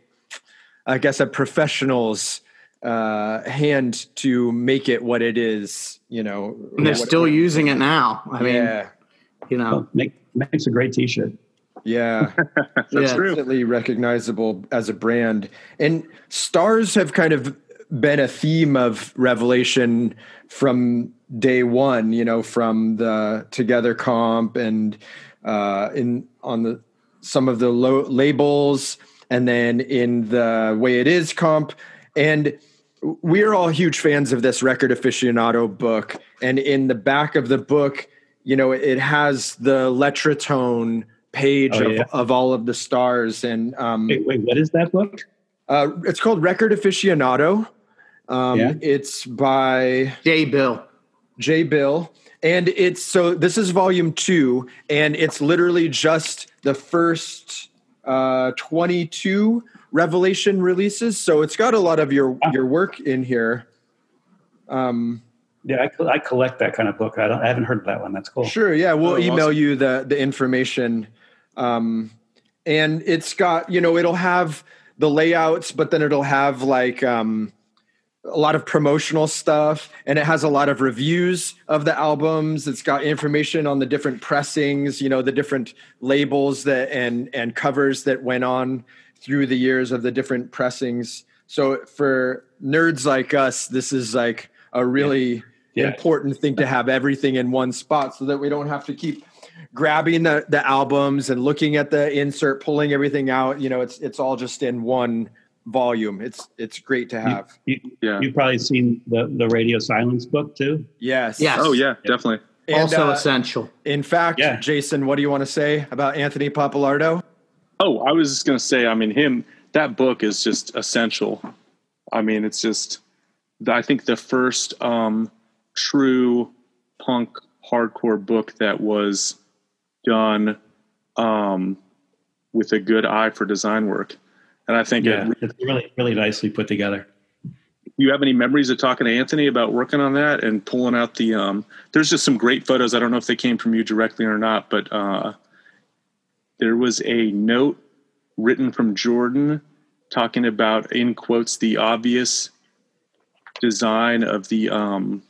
I guess, a professional's uh, hand to make it what it is, you know. And they're what- still using it now. I mean, yeah. you know, Well, make, makes a great T-shirt. Yeah. [laughs] That's Yeah. Definitely recognizable as a brand. And stars have kind of been a theme of Revelation from day one, you know, from the Together comp and uh, in on the some of the lo- labels and then in the way it is comp. And we're all huge fans of this record aficionado book. And in the back of the book, you know, it has the Letratone page Oh, of, yeah. of all of the stars. And um, Wait, wait, what is that book? uh, it's called Record Aficionado. Um, Yeah. It's by J Bill. J. Bill. And it's so this is volume two, and it's literally just the first uh, 22 Revelation releases. So it's got a lot of your your work in here. Um, Yeah, I, I collect that kind of book. I, don't, I haven't heard of that one. That's cool. Sure. Yeah, we'll Oh, email awesome. you the the information, um, and it's got you know it'll have the layouts, but then it'll have like um, a lot of promotional stuff and it has a lot of reviews of the albums it's got information on the different pressings you know the different labels that and and covers that went on through the years of the different pressings so for nerds like us this is like a really Yeah. Yeah. important thing to have everything in one spot so that we don't have to keep grabbing the the albums and looking at the insert pulling everything out you know it's it's all just in one volume it's it's great to have You, Yeah. You've probably seen the, the Radio Silence book too. yes Yes. Oh yeah, definitely. And, also uh, essential. in fact Yeah. jason what do you want to say about anthony Pappalardo Oh, I was just gonna say. I mean, him. That book is just essential. I mean, it's just. I think the first um, true punk hardcore book that was done um, with a good eye for design work, and I think. Yeah, It, it's really really nicely put together. you have any memories of talking to Anthony about working on that and pulling out the? Um, there's just some great photos. I don't know if they came from you directly or not, but uh, there was a note written from Jordan talking about, in quotes, the obvious design of the um,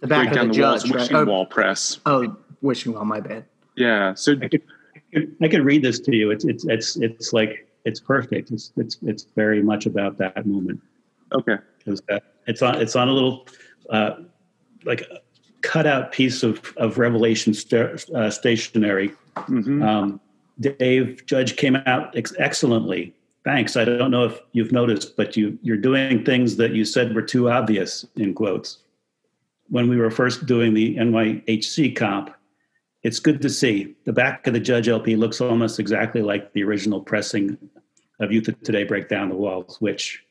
The back break down of the the walls judge. Right? wishing Oh, wall press. oh, wishing well, my bad. Yeah. So I could, I could read this to you. It's it's it's it's like it's perfect. It's it's it's very much about that moment okay. because it's on it's on a little uh, like a cutout piece of of Revelation sta- uh, stationery. hmm Um, Dave Judge came out ex- excellently. Thanks. I don't know if you've noticed, but you you're doing things that you said were too obvious in quotes. When we were first doing the NYHC comp, it's good to see the back of the Judge LP looks almost exactly like the original pressing of Youth of Today Break Down the Walls, which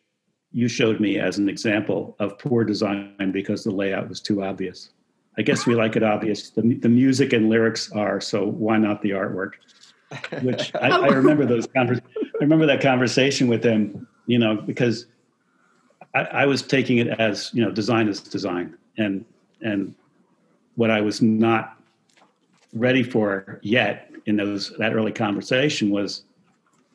you showed me as an example of poor design because the layout was too obvious. I guess we like it obvious. The, the music and lyrics are, so why not the artwork? Which I, I [laughs] remember those convers- I remember that conversation with him, you know, because I, I was taking it as, you know, design is design. And and what I was not ready for yet in those that early conversation was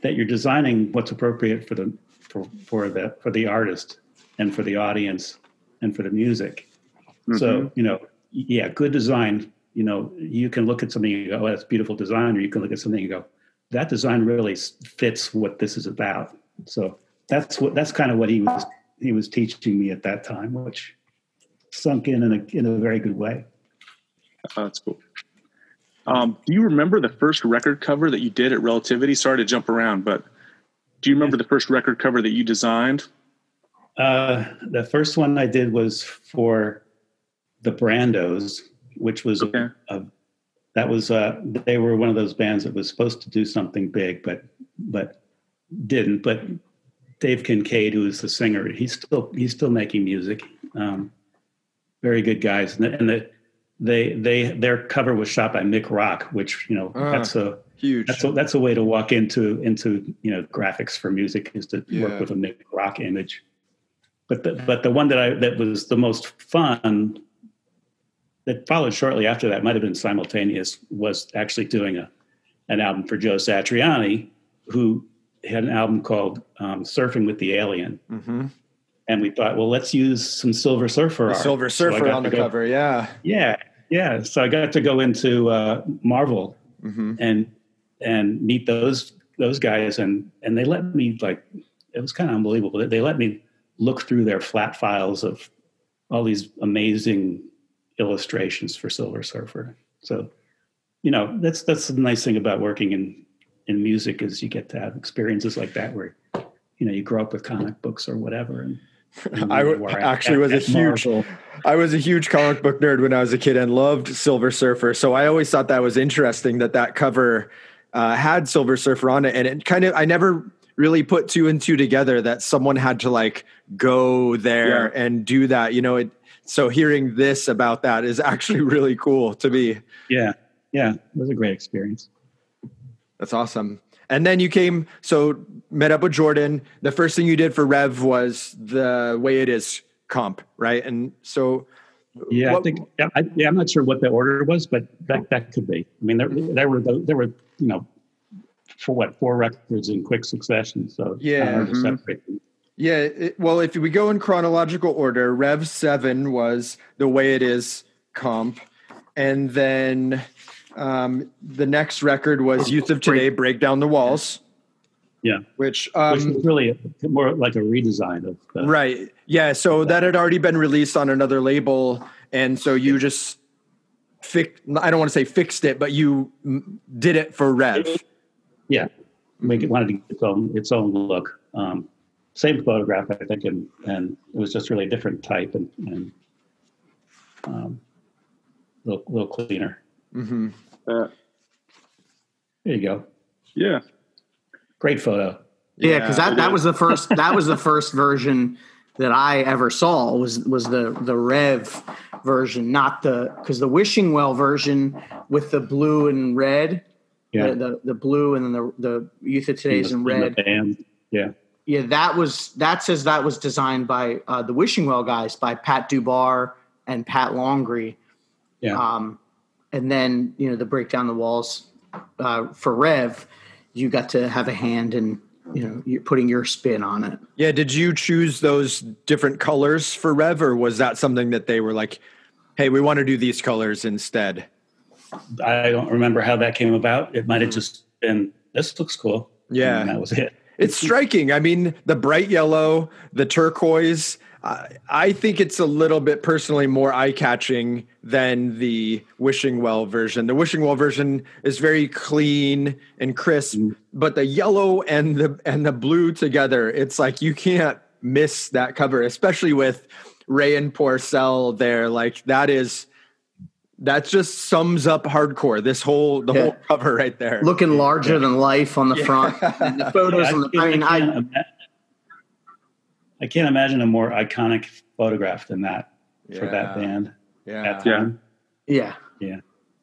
that you're designing what's appropriate for the for, for the for the artist and for the audience and for the music. So, mm-hmm. you know, yeah, good design, you know, you can look at something and go, oh, that's beautiful design, or you can look at something and go, that design really fits what this is about. So that's what that's kind of what he was he was teaching me at that time, which sunk in in a in a very good way. Oh, that's cool. Um, do you remember the first record cover that you did at Relativity? Sorry to jump around, but do you remember the first record cover that you designed? Uh, the first one I did was for the Brandos, which was Okay. a, a that was uh, they were one of those bands that was supposed to do something big, but but didn't. But Dave Kincaid, who is the singer, he's still he's still making music. Um, very good guys, and, the, and the, they they their cover was shot by Mick Rock, which you know Ah. that's a huge that's a, that's a way to walk into into you know graphics for music is to Yeah. work with a Mick Rock image. But the, but the one that I that was the most fun that followed shortly after that might have been simultaneous was actually doing a an album for Joe Satriani, who had an album called um, Surfing with the Alien, Mhm. and we thought, well, let's use some Silver Surfer The art. silver surfer got on the go- cover yeah Yeah, yeah. So I got to go into uh, Marvel hmm and and meet those those guys and and they let me like it was kind of unbelievable they let me look through their flat files of all these amazing illustrations for silver surfer so you know that's that's the nice thing about working in in music is you get to have experiences like that where you know you grow up with comic books or whatever and [laughs] I w- were at- actually was a at huge Marvel. I was a huge comic book nerd when I was a kid and loved Silver Surfer. So I always thought that was interesting that that cover uh, had Silver Surfer on it, and it kind of I never really put two and two together that someone had to like go there Yeah. and do that. You know, it. So hearing this about that is actually really cool to me. yeah yeah it was a great experience That's awesome. And then you came, so met up with Jordan. The first thing you did for Rev was the way it is comp, right? And so, Yeah, What- I think. Yeah, I, yeah, I'm not sure what the order was, but that that could be. I mean, there there were there were you know, for what four records in quick succession. So Yeah. Mhm. Yeah, it, well, if we go in chronological order, Rev 7 was the way it is comp. And then um, the next record was Youth of Today, Break Down the Walls. Yeah. Which, Which um, was really more like a redesign of the, right. Yeah. So that had already been released on another label. And so you just fix, I don't want to say fixed it, but you did it for Rev. Yeah, make it wanted to get its own its own look. Um, same photograph, I think, and and it was just really a different type and and um, a little, little cleaner. hmm Uh, There you go. yeah. Great photo. Yeah, because that, it that is. was the first that was the first version that I ever saw was was the the Rev version, not the because the Wishing Well version with the blue and red, Yeah, the, the the blue and then the the Youth of Today's in the red. band. Yeah, Yeah, that was that says that was designed by uh, the Wishing Well guys by Pat Dubar and Pat Longrie. yeah. Um, and then you know the break down the walls uh, for Rev, you got to have a hand in you know you're putting your spin on it. Yeah. Did you choose those different colors for Rev, or was that something that they were like, hey, we want to do these colors instead? I don't remember how that came about. It might have just been this looks cool. Yeah. and that was it. It's striking. I mean, the bright yellow, the turquoise. I, I think it's a little bit personally more eye catching than the Wishing Well version. The Wishing Well version is very clean and crisp, mm. but the yellow and the and the blue together, it's like you can't miss that cover, especially with Ray and Porcell there. Like that is that just sums up hardcore. This whole the Yeah. whole cover right there. Looking larger than life on the front, [laughs] and the photos. on the, I mean, can't I ima- I can't imagine a more iconic photograph than that for that band yeah. at the Yeah. time. yeah. Yeah,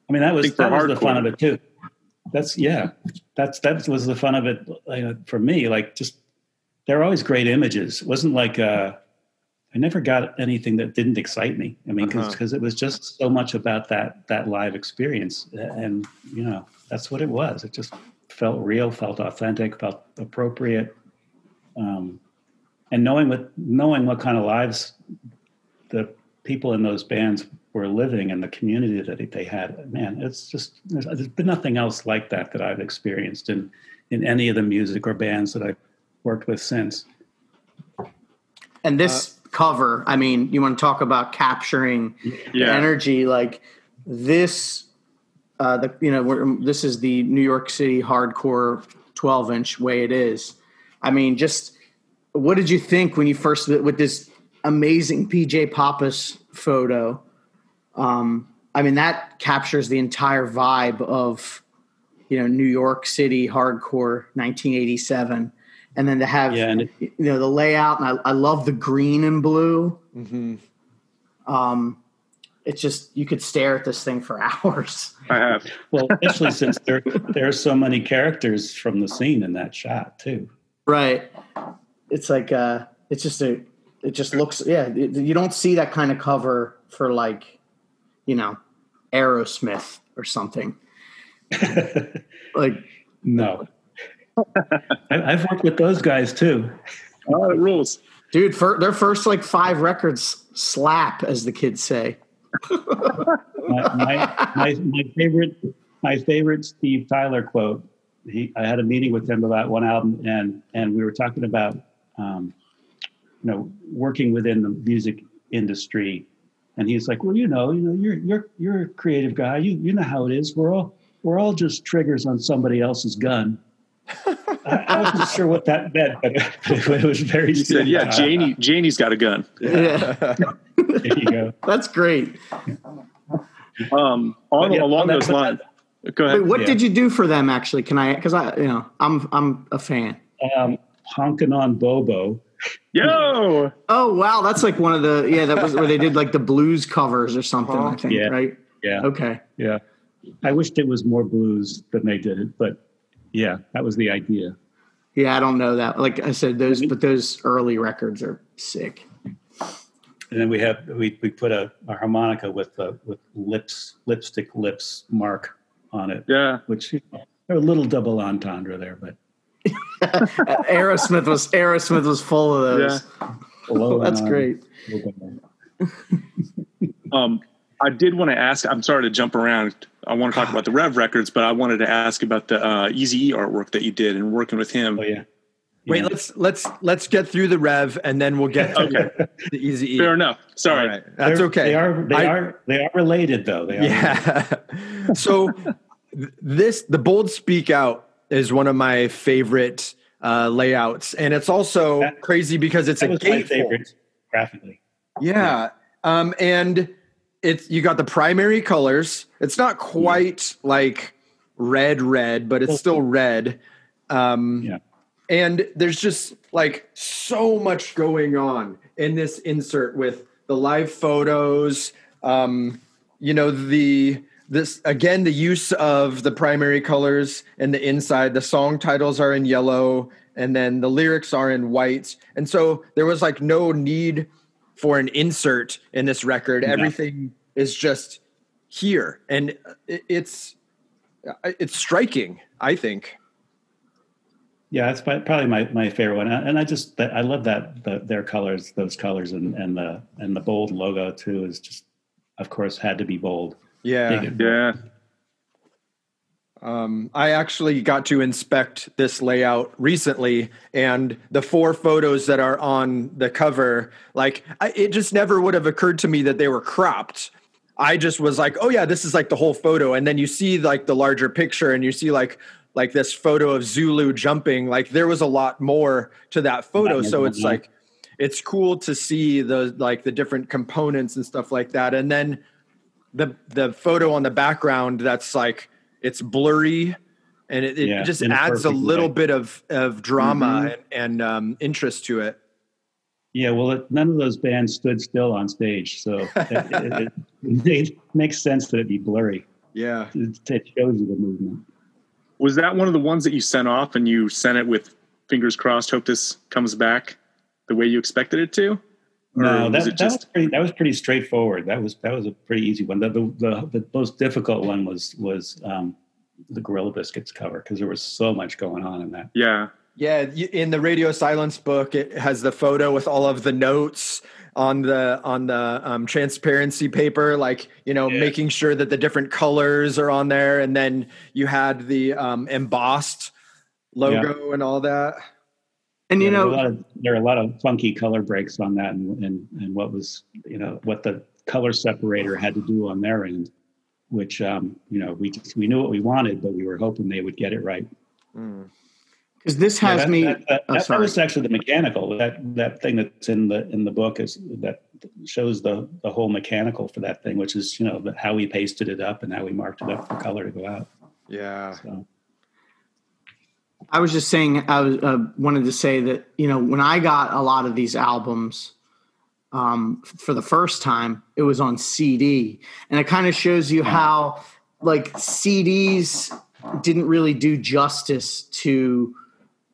I mean that was that was the fun of it too. That's yeah, that's that was the fun of it uh, for me. Like just there are always great images. It wasn't like uh, I never got anything that didn't excite me. I mean, because Uh-huh. it was just so much about that that live experience, and you know that's what it was. It just felt real, felt authentic, felt appropriate. Um, and knowing what knowing what kind of lives the people in those bands were living and the community that they had, man, it's just there's, there's been nothing else like that that I've experienced in in any of the music or bands that I've worked with since. And this cover, I mean, you want to talk about capturing Yeah. energy like this. Uh, the you know we're, this is the New York City hardcore 12 inch way it is. I mean, just what did you think when you first with this amazing PJ Pappas photo? Um, I mean, that captures the entire vibe of you know New York City hardcore 1987, and then to have Yeah, and it- you know the layout, and I, I love the green and blue. Mhm. Um, it's just you could stare at this thing for [laughs] hours. I have. Well, especially since there there are so many characters from the scene in that shot too. Right. It's like uh it's just a it just looks yeah, it- you don't see that kind of cover for like, you know, Aerosmith or something. [laughs] Like No, I, I've worked with those guys too. Oh, it rules. dude, for their first like 5 records slap as the kids say. my, my, my, my favorite my favorite Steve Tyler quote. He, I had a meeting with him about one album, and and we were talking about um, you know working within the music industry, and he's like, well, you know, you know, you're you're you're a creative guy. You you know how it is. We're all we're all just triggers on somebody else's gun. [laughs] I, I wasn't sure what that meant, but it was very. He said, "Yeah, Janie. Janie's got a gun." Yeah. There you go. That's great. Um, on yeah, along on those lines. Go ahead. Wait, what Yeah. did you do for them actually? Can I cuz I you know, I'm I'm a fan. Um, honking on Bobo. Yo, Oh wow, that's like one of the yeah, that was where they did like the blues covers or something, I think, Yeah. right? Yeah. Okay. Yeah. I wished it was more blues than they did it, but yeah, that was the idea. Yeah, I don't know that. Like I said, those but those early records are sick. And then we have we, we put a, a harmonica with uh, with lips lipstick lips mark on it, yeah. which you know, a little double entendre there, but [laughs] Aerosmith was Aerosmith was full of those. Below the That's line. great. [laughs] Um, I did want to ask. I'm sorry to jump around. I want to talk about the Rev records, but I wanted to ask about the uh, Easy E artwork that you did and working with him. Oh yeah. Wait, let's let's let's get through the rev and then we'll get to Okay. the easy E. Fair enough. Sorry. All right, that's They're- okay. They are they I- are they are related though. They are Yeah. [laughs] so th- this the bold speak out is one of my favorite uh, layouts, and it's also That- crazy because it's a gatefold. favorite graphically. Yeah. Um, and it's you got the primary colors. It's not quite like red, red, but it's still red. Um, Yeah. and there's just like so much going on in this insert with the live photos. Um, you know the this again the use of the primary colors and the inside. The song titles are in yellow, and then the lyrics are in white. And so there was like no need for an insert in this record. No. Everything is just here, and it- it's it's striking. I think. Yeah, that's probably my, my favorite one, and I just I love that the, their colors, those colors, and, and the and the bold logo too is just, of course, had to be bold. Yeah. Big and bold. Yeah. Um, I actually got to inspect this layout recently, and the four photos that are on the cover, like I, it just never would have occurred to me that they were cropped. I just was like, oh yeah, this is like the whole photo, and then you see like the larger picture, and you see like like this photo of Zulu jumping. Like there was a lot more to that photo, so it's like it's cool to see the like the different components and stuff like that, and then the the photo on the background that's like it's blurry and it, it Yeah, just in a adds a little way. bit of of drama and, and um, interest to it Yeah, well, it, none of those bands stood still on stage, so it, it, it, [laughs] it makes sense that it be blurry. yeah It, it shows you the movement. Was that one of the ones that you sent off and you sent it with fingers crossed, hope this comes back the way you expected it to? Or No, was that, it that, was pretty, that was pretty straightforward. That was that was a pretty easy one. The the, the, the most difficult one was was um, the Gorilla Biscuits cover because there was so much going on in that. yeah. yeah in the radio silence book it has the photo with all of the notes on the on the um, transparency paper like you know Yeah. making sure that the different colors are on there and then you had the um, embossed logo and all that And you Yeah, there, were a know, lot of, there are a lot of funky color breaks on that, and, and and what was you know what the color separator had to do on their end, which um, you know we just, we knew what we wanted, but we were hoping they would get it right. because this Yeah, has that, me. That, that, oh, that sorry. was actually the mechanical. That that thing that's in the in the book is that shows the the whole mechanical for that thing, which is you know the, how we pasted it up and how we marked it up for color to go out. yeah So I was just saying, I was uh, wanted to say that you know when I got a lot of these albums um, for the first time, it was on CD, and it kind of shows you how like CDs didn't really do justice to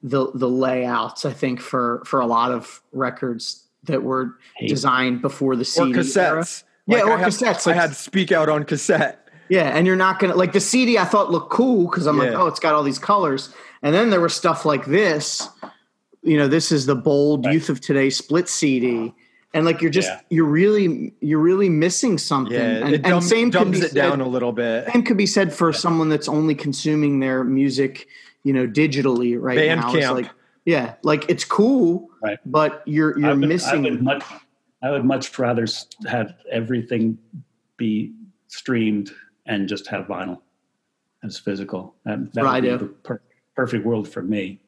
the the layouts. I think for for a lot of records that were designed before the or CD era. cassettes Yeah, or I had, cassettes, I like- had speak out on cassette Yeah, and you're not gonna like the CD. I thought looked cool because I'm like, oh, it's got all these colors. And then there was stuff like this. You know, this is the bold Right. Youth of Today split CD, and like you're just Yeah. you're really you're really missing something. yeah and, it and dumb, same could dumbs be it down a little bit same could be said for someone that's only consuming their music, you know, digitally right now. It's like, yeah, like it's cool, Right. but you're you're I would, missing. I would much I would much rather have everything be streamed and just have vinyl as physical. That, that Right, would be yeah. the per- perfect world for me.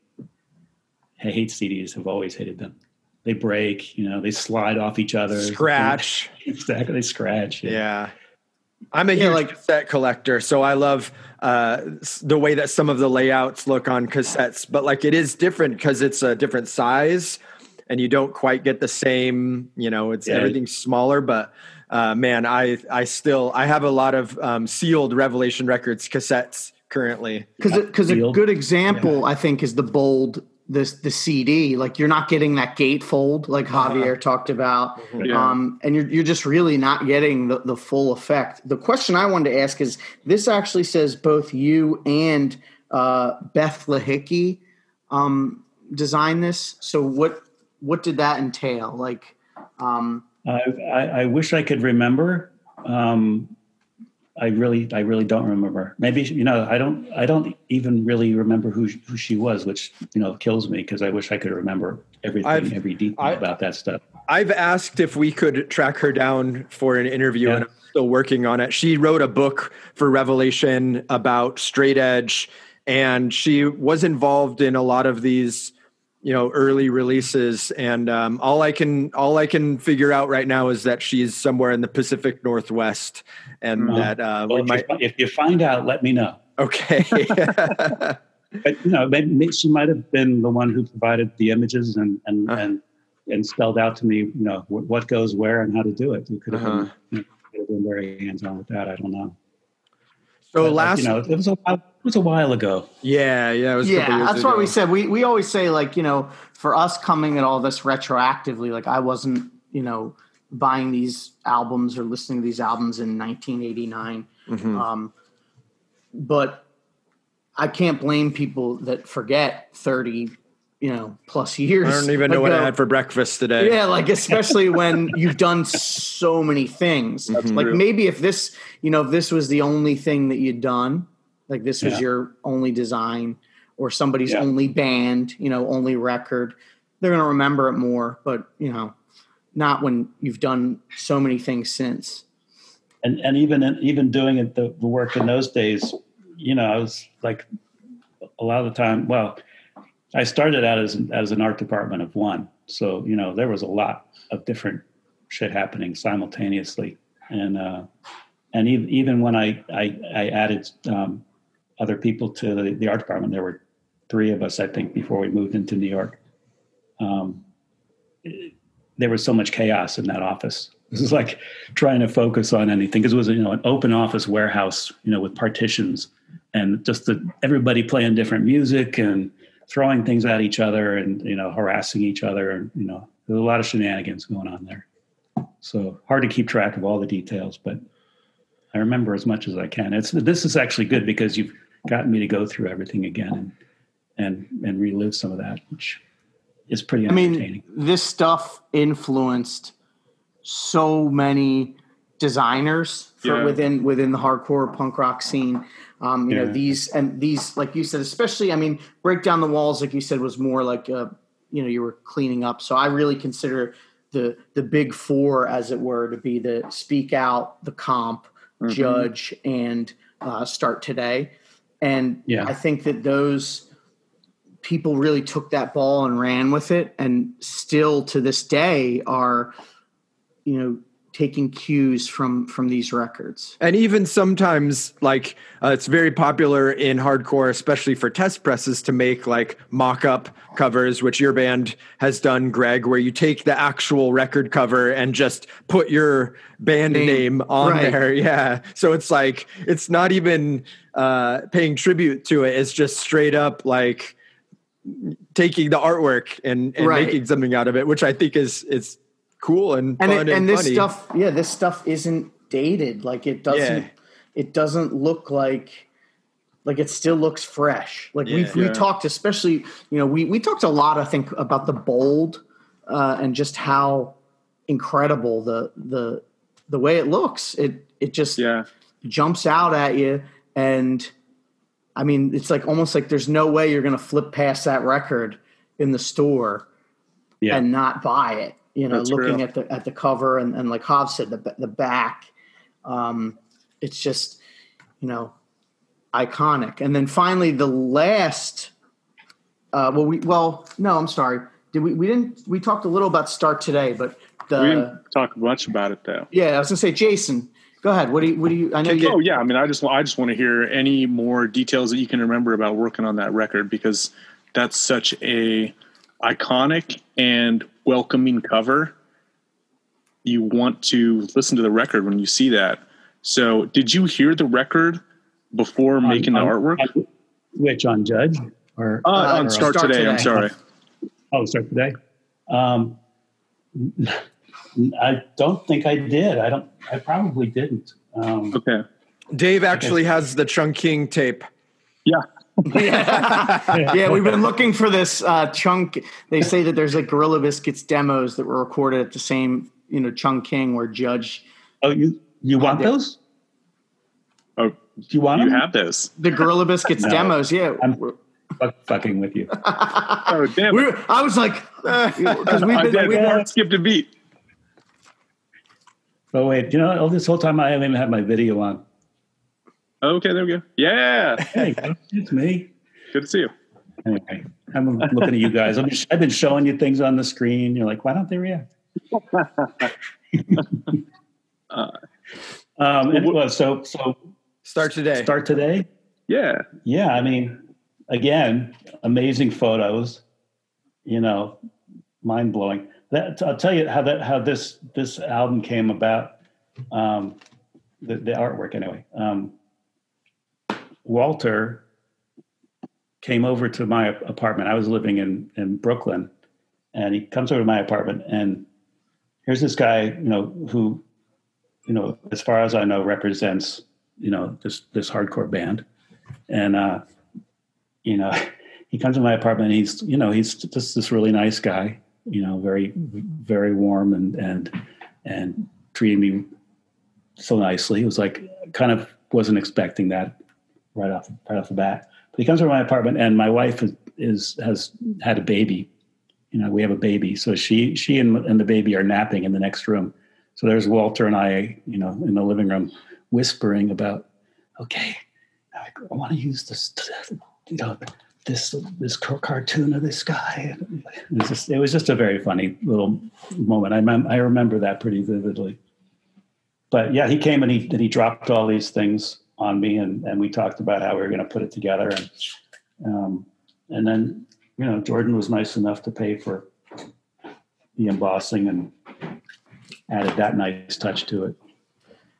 I hate CDs. Have always hated them. They break. You know, they slide off each other. scratch [laughs] Exactly. They scratch. Yeah. I'm a Yeah, huge like- cassette collector, so I love uh, the way that some of the layouts look on cassettes. But like, it is different because it's a different size, and you don't quite get the same. You know, it's Yeah. everything's smaller. But uh, man, I I still I have a lot of um, sealed Revelation Records cassettes currently. because because a good example I think is the bold this the CD like you're not getting that gatefold like Javier talked about Yeah. um, and you're you're just really not getting the, the full effect. The question I wanted to ask is this actually says both you and uh, Beth Lahickey um, design this. So what what did that entail? Like, um, I, I, I wish I could remember. Um, I really, I really don't remember. Maybe you know, I don't, I don't even really remember who who she was, which you know kills me because I wish I could remember everything, I've- every detail I- about that stuff. I've asked if we could track her down for an interview, Yeah. and I'm still working on it. She wrote a book for Revelation about straight edge, and she was involved in a lot of these, you know, early releases. And um, all I can all I can figure out right now is that she's somewhere in the Pacific Northwest, and Mhm. that uh, Well, we if, might. you, if you find out, let me know. Okay. [laughs] But you know, maybe, she might have been the one who provided the images and and Uh. and, and spelled out to me, you know, what goes where and how to do it. You could have Uh-huh. been, you know, could have been very hands on with that. I don't know. So But, last, you know, it was a while, it was a while ago. yeah, yeah, it was a yeah, years that's why we said we we always say like you know for us coming at all this retroactively, like I wasn't you know buying these albums or listening to these albums in 1989. Mhm. Um, but I can't blame people that forget 30, you know, plus years. I don't even know what I had for breakfast today. Yeah, like [laughs] especially when you've done so many things. That's like true. maybe if this, you know, if this was the only thing that you'd done, like this was Yeah. your only design or somebody's Yeah. only band, you know, only record, they're going to remember it more, but you know, not when you've done so many things since. and and even even doing it the, the work in those days you know i was like a lot of the time well i started out as as an art department of one. So you know there was a lot of different shit happening simultaneously. And uh and even, even when i i, I added um, other people to the, the art department there were three of us i think before we moved into new york. Um, there was so much chaos in that office. [laughs] This is like trying to focus on anything because it was you know an open office warehouse you know with partitions and just the, everybody playing different music and throwing things at each other and you know harassing each other and you know there's a lot of shenanigans going on there so hard to keep track of all the details but i remember as much as i can it's this is actually good because you've gotten me to go through everything again and and and relive some of that which is pretty I mean, this stuff influenced so many designers for Yeah. within within the hardcore punk rock scene. Um, you know these and these, like you said, especially. I mean, break down the walls, like you said, was more like uh, you know you were cleaning up. So I really consider the the big four, as it were, to be the speak out, the comp, Mhm. judge, and uh, start today. And Yeah. I think that those people really took that ball and ran with it and still to this day are you know taking cues from from these records And even sometimes, like uh, it's very popular in hardcore, especially for test presses, to make like mock-up covers, which your band has done, Greg, where you take the actual record cover and just put your band Name. name on Right. there. [laughs] Yeah, so it's like it's not even uh, paying tribute to it; it's just straight up like taking the artwork and, and Right. making something out of it, which I think is is cool and and fun it, and, and this funny. stuff yeah this stuff isn't dated like it doesn't Yeah. it doesn't look like like it still looks fresh like Yeah. we've we talked especially you know we we talked a lot i think about the bold uh and just how incredible the the the way it looks it it just Yeah. jumps out at you and i mean it's like almost like there's no way you're going to flip past that record in the store Yeah. and not buy it you know That's looking real. at the at the cover and, and like Hobbs said the the back um it's just you know iconic and then finally the last uh well we well no i'm sorry did we we didn't we talked a little about start today but the we didn't talk much about it though. yeah i was gonna say jason go ahead what do you what do you i know you Oh yeah, I mean, I just I just want to hear any more details that you can remember about working on that record because that's such a iconic and welcoming cover. You want to listen to the record when you see that. So, did you hear the record before making the On- artwork? on- which on Judge or Uh, Uh, on Start, Start today, I'm Today. sorry. oh start today? Um, I don't think I did. I don't. I probably didn't. Um, Okay. Dave actually has the Chunking tape. Yeah. Yeah. [laughs] yeah, we've been looking for this uh, chunk. They say that there's like Gorilla Biscuits demos that were recorded at the same, you know, Chung King where Judge. Oh, you you want those? Oh, Do you want you them? have this. The Gorilla Biscuits [laughs] No. demos, yeah. I'm fucking with you. [laughs] Oh, damn We were, I was like, because we've been, did. we've Mark been skipped a beat. Oh wait, you know, all this whole time I haven't even had my video on. Okay, there we go. Yeah. Hey, it's me. Good to see you. Anyway, I'm looking at you guys. I've been, I've been showing you things on the screen. You're like, why don't they react? [laughs] Uh, Um, it was so so. Start today. Start today. yeah. Yeah, I mean, again, amazing photos. You know, mind blowing. That I'll tell you how that how this this album came about. Um, the, the artwork, anyway. Um, Walter came over to my apartment. I was living in in Brooklyn, and he comes over to my apartment, and here's this guy, you know, who, you know, as far as I know, represents, you know, this this hardcore band, and uh, you know, [laughs] he comes to my apartment. And he's, you know, he's just this really nice guy, you know, very very warm and and and treating me so nicely. It was like kind of wasn't expecting that right off right off the bat. But he comes to my apartment, and my wife is, is has had a baby. You know, we have a baby, so she she and, and the baby are napping in the next room. So there's Walter and I, you know, in the living room, whispering about, okay, I, I want to use this, you know, this this cartoon of this guy. It was just, it was just a very funny little moment. I mem- I remember that pretty vividly. But yeah, he came and he and he dropped all these things on me, and and we talked about how we were going to put it together, and um, and then you know Jordan was nice enough to pay for the embossing and added that nice touch to it.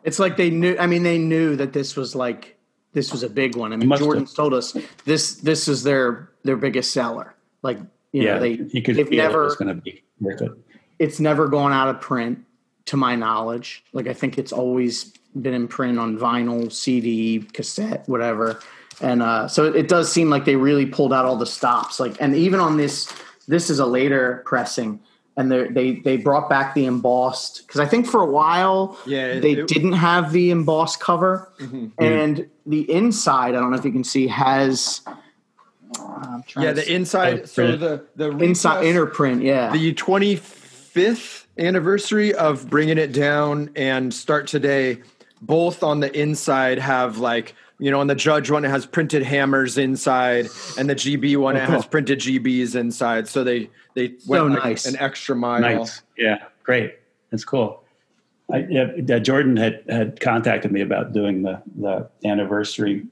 It's like they knew. I mean, they knew that this was like this was a big one. I mean, Must have. Jordan's told us this. This is their their biggest seller. Like you yeah, know, they you could they've never. it was going to be worth it. it's never gone out of print, to my knowledge. Like I think it's always been in print on vinyl, CD, cassette, whatever. And uh, so it, it does seem like they really pulled out all the stops. Like, and even on this, this is a later pressing. And they they they brought back the embossed because I think for a while Yeah, they it- didn't have the embossed cover, and the inside I don't know if you can see has uh, Yeah, the inside. So print. the the inside inner print, yeah. the 25th anniversary of bringing it down and start today both on the inside have like you know on the judge one it has printed hammers inside and the gb one Oh, it has printed gbs inside so they they went like nice. an extra mile Nice. Yeah, great. That's cool. I, yeah, Jordan had had contacted me about doing the the anniversary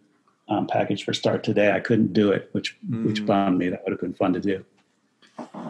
um, package for Start Today. I couldn't do it, which which bummed me. That would have been fun to do.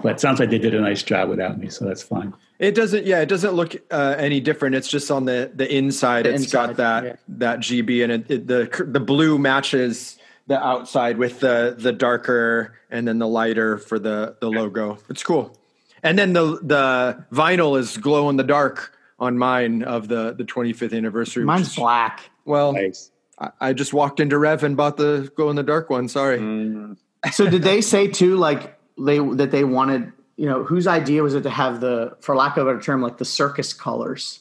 But it sounds like they did a nice job without me, so that's fine. it doesn't yeah it doesn't look uh, any different it's just on the the inside The It's inside, got that yeah. that gb and it, it the the blue matches the outside with the the darker and then the lighter for the the logo it's cool and then the the vinyl is glow in the dark on mine of the the 25th anniversary Mine's is- black. well Nice. I, I just walked into rev and bought the glow in the dark one sorry Mm, So did they say too, like they that they wanted, you know, whose idea was it to have the, for lack of a better term, like the circus colors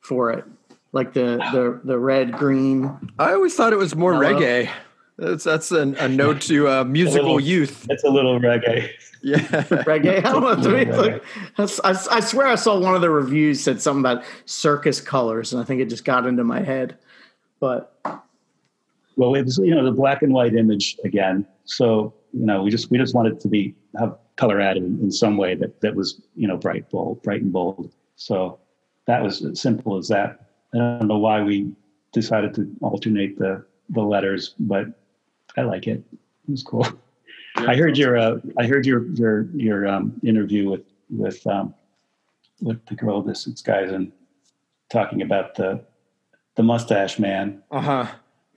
for it, like the the the red, green. i always thought it was more Hello? reggae that's that's an, a note to uh, musical little- youth It's a little reggae. yeah [laughs] Reggae. I don't know. To me, like, I, I swear I saw one of the reviews said something about circus colors, and I think it just got into my head. But Well, it was you know the black and white image again. So you know we just we just wanted to be have color added in, in some way that that was you know bright bold bright and bold. So that was as simple as that. I don't know why we decided to alternate the the letters, but I like it. It was cool. I heard your uh, I heard your your your um, interview with with um, with the girl distance guys and talking about the the mustache man uh-huh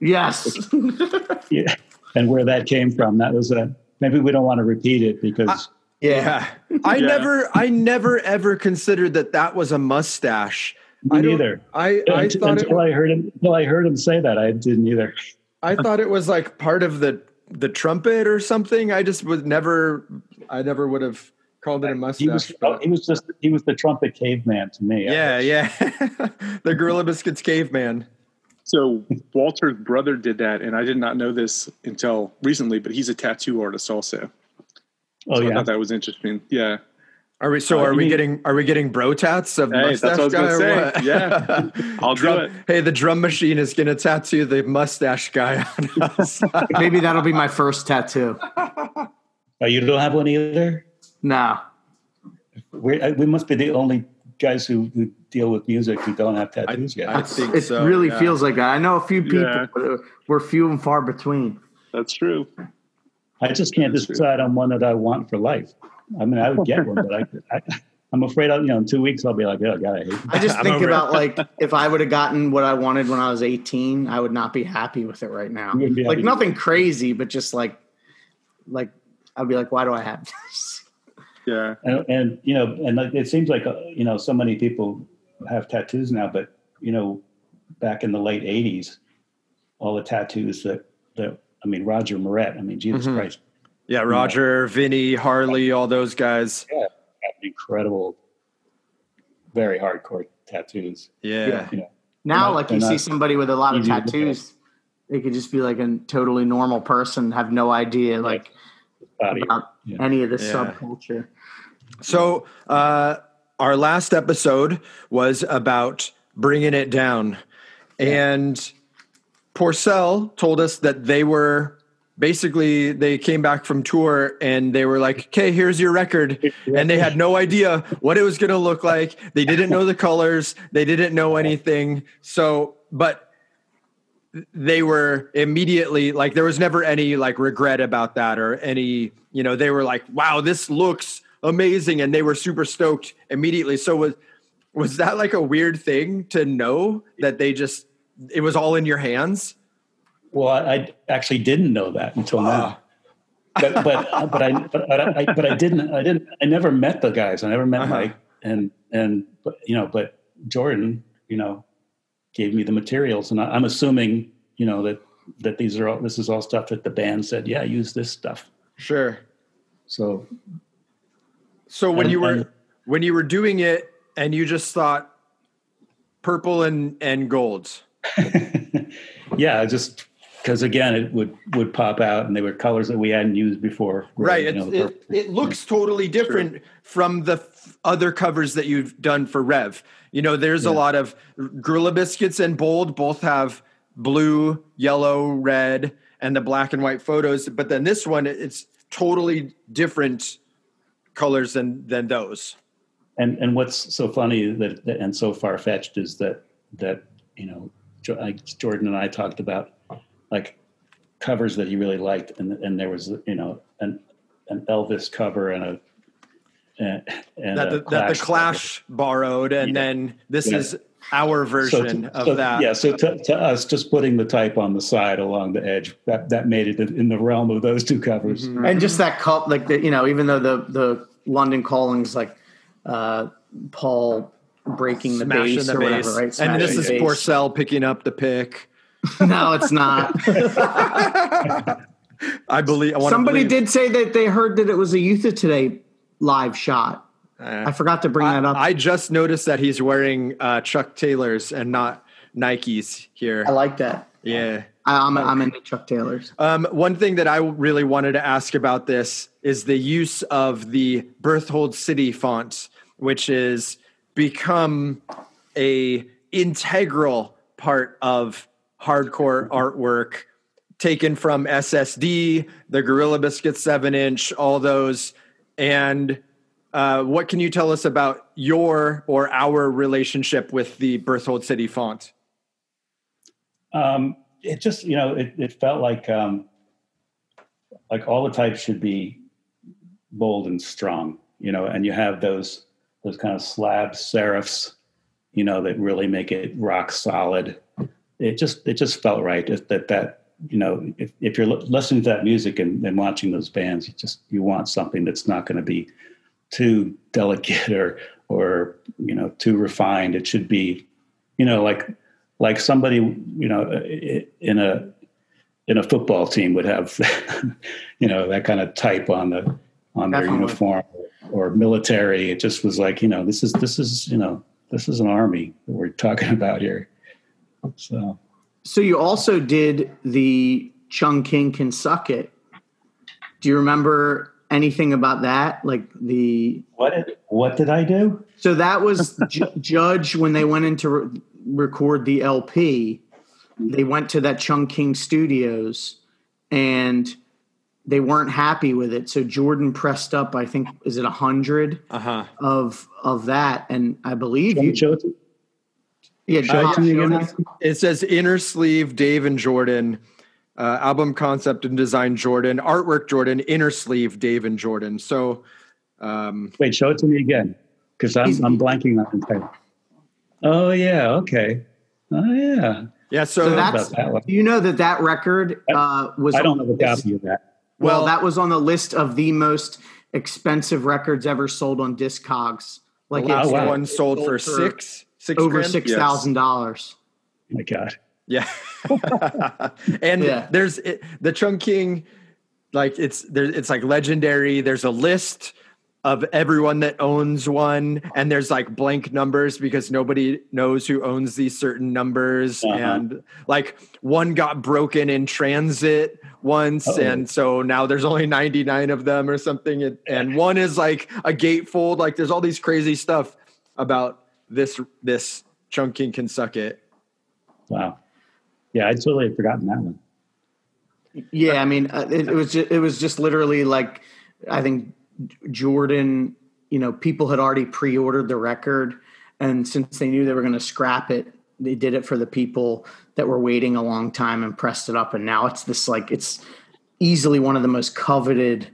yes, [laughs] yeah, and where that came from. That was a maybe we don't want to repeat it because yeah. Yeah. [laughs] I Yeah. never I never ever considered that that was a mustache. me I neither. I I until, thought it until I heard him until I heard him say that I didn't either. I thought it was like part of the the trumpet or something. I just would never, I never would have called it a mustache. He was, but- he was just he was the trumpet caveman to me. yeah, yeah. [laughs] the Gorilla Biscuits caveman. So Walter's brother did that, and I did not know this until recently. But he's a tattoo artist also. Oh So I yeah. thought that was interesting. Yeah. Are we? So Uh, are we mean- getting? Are we getting bro tats of Hey, that's mustache what I was guy? or say. what? Yeah. [laughs] I'll do it. Hey, the drum machine is gonna tattoo the mustache guy on [laughs] us. Maybe that'll be my first tattoo. Oh, you don't have one either. No. We we must be the only guys who, who deal with music who don't have tattoos yet. I think it so, really yeah. feels like that. I know a few people, Yeah. but we're few and far between. That's true. I just can't That's true. decide on one that I want for life. I mean, I would get one, but I, I I'm afraid, I'll, you know, in two weeks I'll be like, oh god, I hate. I just [laughs] think over it. about like [laughs] if I would have gotten what I wanted when I was 18, I would not be happy with it right now. You wouldn't be Like nothing crazy, but just like like I'd be like, why do I have this? Yeah. And, and you know, and like, it seems like uh, you know, so many people have tattoos now, but you know, back in the late '80s, all the tattoos that that I mean, Roger Miret. I mean, Jesus Mhm. Christ, yeah, Roger, Vinny, Harley, all those guys. had incredible, very hardcore tattoos. Yeah. You know, Now, not- like you see somebody with a lot of easy to look at. tattoos, they could just be like a totally normal person, have no idea like body. about Yeah. any of this Yeah. subculture. So, uh, our last episode was about bringing it down. And Porcell told us that they were basically, they came back from tour and they were like, okay, here's your record. [laughs] And they had no idea what it was going to look like. They didn't know the colors, they didn't know anything. So, but they were immediately like there was never any like regret about that or any you know they were like wow this looks amazing and they were super stoked immediately so was was that like a weird thing to know that they just it was all in your hands Well, I, I actually didn't know that until now. Ah. But but but I but, but I but I didn't I didn't I never met the guys. I never met Uh-huh. Mike and and but you know but Jordan you know gave me the materials and I, I'm assuming you know that that these are all this is all stuff that the band said yeah use this stuff. sure So so when And- you were and- when you were doing it and you just thought purple and and golds [laughs] yeah, just because again it would would pop out and they were colors that we hadn't used before. right You know, it, it, looks totally different from the f- other covers that you've done for rev. You know there's a lot of gorilla biscuits and bold both have blue yellow red and the black and white photos but then this one it's totally different colors than than those and and what's so funny that that- and so far fetched is that that you know Jordan and I talked about like covers that he really liked, and and there was you know an an Elvis cover and a and, and that a the, that the cover. clash borrowed and Yeah. then this Yeah. is our So version to- of so- that Yeah, so to, to us, just putting the type on the side along the edge that that made it in the realm of those two covers. Mm-hmm. And just that cup, like the, you know, even though the the London Callings, like uh, Paul breaking the smashing bass the or whatever, right? and this is porcell picking up the pick [laughs] no, it's not. [laughs] i believe I Somebody believe. did say that they heard that it was a Youth of Today live shot. I forgot to bring that up. I, I just noticed that he's wearing uh, Chuck Taylors and not Nikes here. I like that. yeah. I, I'm I'm into Chuck Taylor's. Um, one thing that I really wanted to ask about this is the use of the Berthold City font, which is become a integral part of hardcore artwork taken from SSD, the Gorilla Biscuit 7 inch, all those. And uh, what can you tell us about your or our relationship with the Berthold City font? Um, it just you know it, it felt like um, like all the types should be bold and strong, you know, and you have those those kind of slab serifs, you know, that really make it rock solid. It just it just felt right that that, you know if, if you're listening to that music and, and watching those bands, you just you want something that's not going to be too delicate [laughs] or or you know too refined. It should be you know like like somebody you know in a in a football team would have, [laughs] you know, that kind of type on the on their Definitely. uniform or military. It just was like, you know, this is this is you know this is an army that we're talking [laughs] about here. So So you also did the Chung King Can Suck It. Do you remember anything about that? Like the what did what did I do? so that was Ju- Judge when they went in to re- record the LP. They went to that Chung King Studios and they weren't happy with it. So Jordan pressed up, I think, is it a hundred Uh huh. of of that? And I believe Can you you, show it to- yeah, show it Josh, to me you again? know- It says inner sleeve Dave and Jordan, uh, album concept and design Jordan, artwork Jordan, inner sleeve Dave and Jordan. So, um, Wait, show it to me again because I'm I'm blanking on it. Oh yeah, okay. Oh yeah. yeah. So, So that's that do you know that that record uh, was I don't on have a the copy of that. Well, Well- that was on the list of the most expensive records ever sold on Discogs. Like the last it's, wow. one sold for sold six, six over grand? six thousand dollars. Oh my God. Yeah. [laughs] and Yeah. there's it, the Chung King, like it's there, it's like legendary. There's a list of everyone that owns one, and there's like blank numbers because nobody knows who owns these certain numbers. Uh-huh. And like one got broken in transit once, Uh-oh. and so now there's only 99 of them or something. And, and one is like a gatefold. Like there's all these crazy stuff about this this Chung King can suck it. Wow. Yeah, I totally had forgotten that one. Yeah, I mean, uh, it, it was just, it was just literally like I think Jordan. You know, people had already pre-ordered the record, and since they knew they were going to scrap it, they did it for the people that were waiting a long time and pressed it up. And now it's this like it's easily one of the most coveted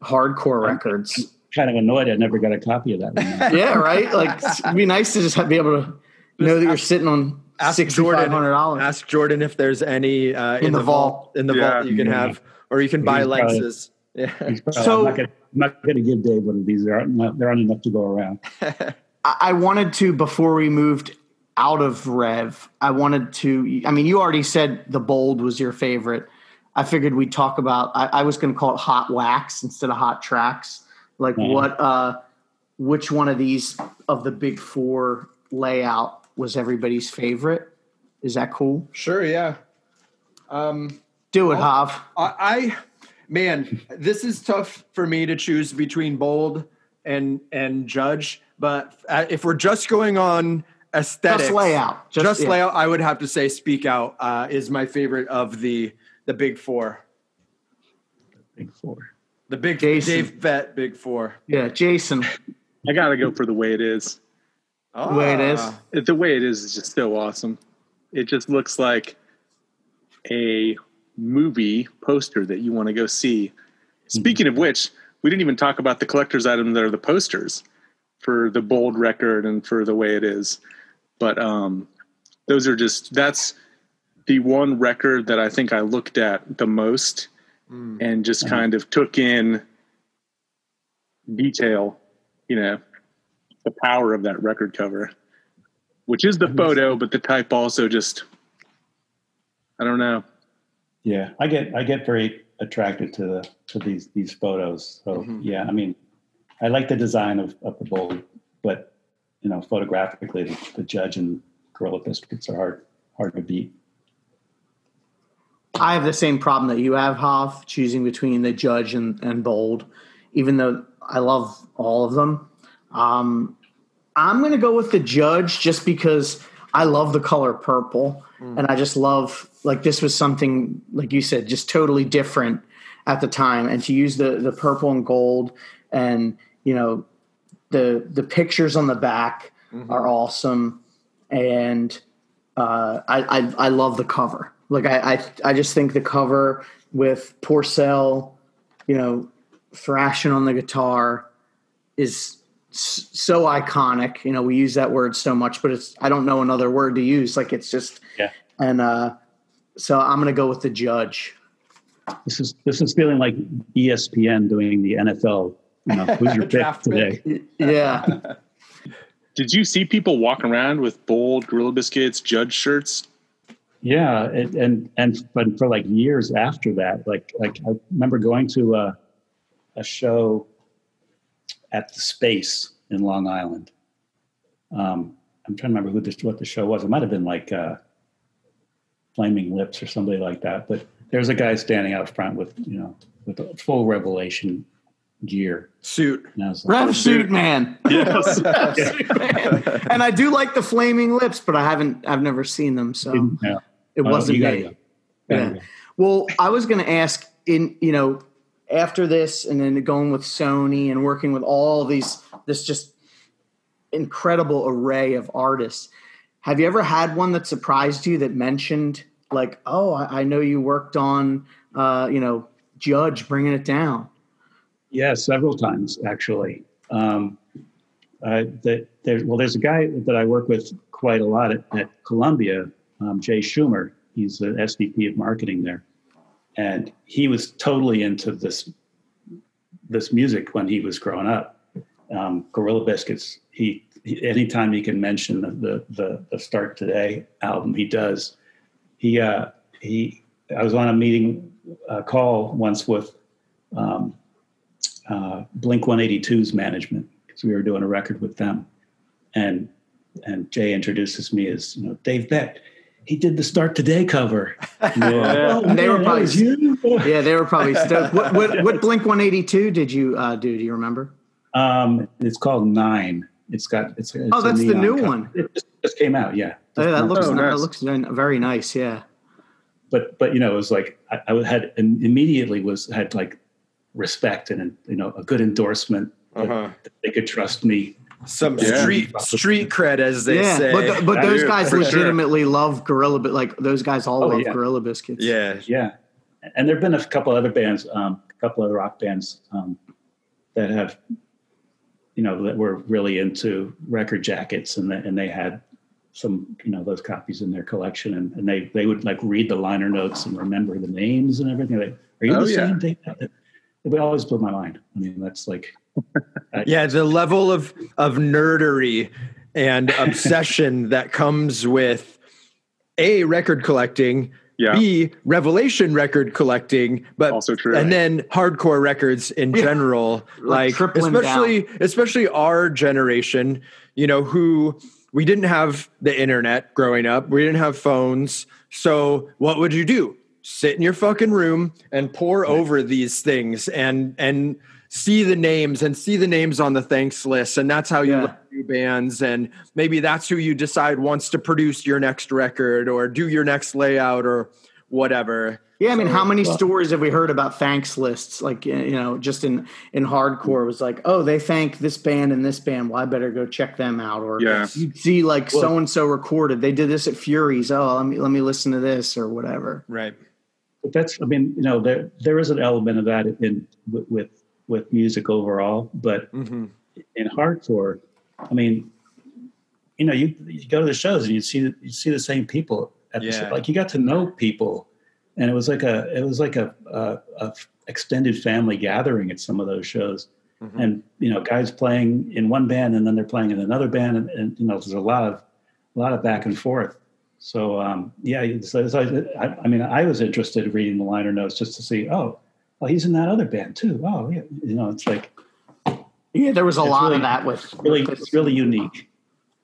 hardcore records. Kind of annoyed I never got a copy of that one. [laughs] yeah, right. Like it'd be nice to just have, be able to know that you're sitting on ask Jordan. Ask Jordan if there's any uh, in, In the, the vault. vault. In the Yeah. vault, you can Yeah. have, or you can buy He's probably- lenses. Yeah. Probably- So- I'm not gonna, I'm not going to give Dave one of these. There aren't enough, there aren't enough to go around. [laughs] I I wanted to before we moved out of Rev. I wanted to. I mean, you already said the bold was your favorite. I figured we'd talk about. I, I was going to call it hot wax instead of hot tracks. Like Mhm. what? uh Which one of these of the big four layout was everybody's favorite? Is that cool? Sure. Yeah. Um, Do it, Hav. I, I, man, this is tough for me to choose between bold and and judge. But uh, if we're just going on aesthetics, Just layout. just, Just, yeah. layout, I would have to say "Speak Out" uh, is my favorite of the the big four. Big four. The big Jason. Dave Bett Big Four. Yeah, Jason. I gotta go for the way it is. Oh, way it is. The way it is is just so awesome. It just looks like a movie poster that you want to go see. Speaking of which, we didn't even talk about the collector's item that are the posters for the bold record and for the way it is. But um, those are just that's the one record that I think I looked at the most Mm. and just Uh-huh. kind of took in detail, you know, the power of that record cover, which is the photo, but the type also just, I don't know. Yeah, I get I get very attracted to the to these these photos. So Mhm. yeah, I mean, I like the design of, of the bowl, but you know, photographically, the, the judge and Gorilla Biscuits are hard hard to beat. I have the same problem that you have, Hoff, choosing between the judge and, and bold, even though I love all of them. Um, I'm going to go with the judge just because I love the color purple. And I just love, like, this was something, like you said, just totally different at the time. And to use the, the purple and gold and, you know, the, the pictures on the back are awesome. And uh, I, I, I love the cover. Like I, I, I just think the cover with Porcell, you know, thrashing on the guitar is so iconic. You know, we use that word so much, but it's I don't know another word to use. Like it's just Yeah. And uh, so I'm gonna go with the judge. This is this is feeling like ESPN doing the NFL. You know, who's your [laughs] pick today? Yeah, [laughs] Did you see people walking around with bold Gorilla Biscuits judge shirts? Yeah, it, and and but for like years after that, like like I remember going to a, a show at the Space in Long Island. Um, I'm trying to remember who this what the show was. It might have been like uh, Flaming Lips or somebody like that. But there's a guy standing out front with you know with a full Revelation gear. Suit. And I like, Rev Suit Man. [laughs] Yes. [laughs] Suit Man. And I do like the flaming lips, but I haven't I've never seen them, so yeah. it Oh, wasn't you gotta me. go. Yeah. go. Well, I was going to ask in you know after this, and then going with Sony and working with all these this just incredible array of artists. Have you ever had one that surprised you that mentioned like, oh, I, I know you worked on, uh, you know, Judge bringing it down. Yeah, several times actually. Um, uh, that there, well, there's a guy that I work with quite a lot at, at Columbia, um, Jay Schumer. He's the SVP of marketing there, and he was totally into this this music when he was growing up. Um, Gorilla Biscuits. He, he anytime he can mention the, the the Start Today album, he does. He uh, he. I was on a meeting uh, call once with um, uh, Blink 182's management because we were doing a record with them, and and Jay introduces me as you know Dave Bett. He did the Start Today cover. [laughs] And they were, Yeah. "Oh, And they were probably- was you." Yeah, they were probably [laughs] stoked. What, what, what Blink 182 did you uh, do? Do you remember? Um, it's called Nine. It's got it's. it's Oh, that's the new cover. one. It just, just came out. Yeah. Oh, yeah, that looks Oh, that looks very, very nice. Yeah. but but you know it was like I, I had immediately was had like respect and you know a good endorsement Uh-huh. that they could trust me Some Yeah. street street cred, as they yeah, say. but th- but those do, guys for sure. legitimately love Gorilla, but like those guys all Oh, love yeah. Gorilla Biscuits. yeah, yeah and there have been a couple other bands um, a couple other rock bands um, that have you know that were really into record jackets and, the, and they had some you know those copies in their collection and, and they they would like read the liner notes and remember the names and everything like are you Oh, the yeah. same Dave? it would always blow my mind i mean that's like [laughs] yeah. The level of of nerdery and [laughs] obsession that comes with a record collecting, Yeah. b revelation record collecting, but Also true. and then hardcore records in Yeah. general, Like like especially especially our generation, you know, who we didn't have the internet growing up, we didn't have phones, so what would you do? Sit in your fucking room and pour over these things and and see the names and see the names on the thanks list and that's how you Yeah. learn new bands and maybe that's who you decide wants to produce your next record or do your next layout or whatever Yeah, I mean, how many well- stories have we heard about thanks lists? Like, you know, just in in hardcore, was like, oh, they thank this band and this band. Well, I better go check them out. Or Yeah. you see like so and so recorded. They did this at Furies. Oh, let me let me listen to this or whatever. right but that's i mean you know there there is an element of that in with with, with music overall but mm-hmm. in hardcore i mean you know you, you go to the shows and you see you see the same people at the Yeah. show. like you got to know people and it was like a it was like a, a, a extended family gathering at some of those shows Mhm. and you know guys playing in one band and then they're playing in another band and, and you know there's a lot of a lot of back and forth so um, yeah so, so I, I mean i was interested in reading the liner notes just to see oh well he's in that other band too oh yeah you know it's like Yeah, there was a It's lot really- of that with really with- it's really unique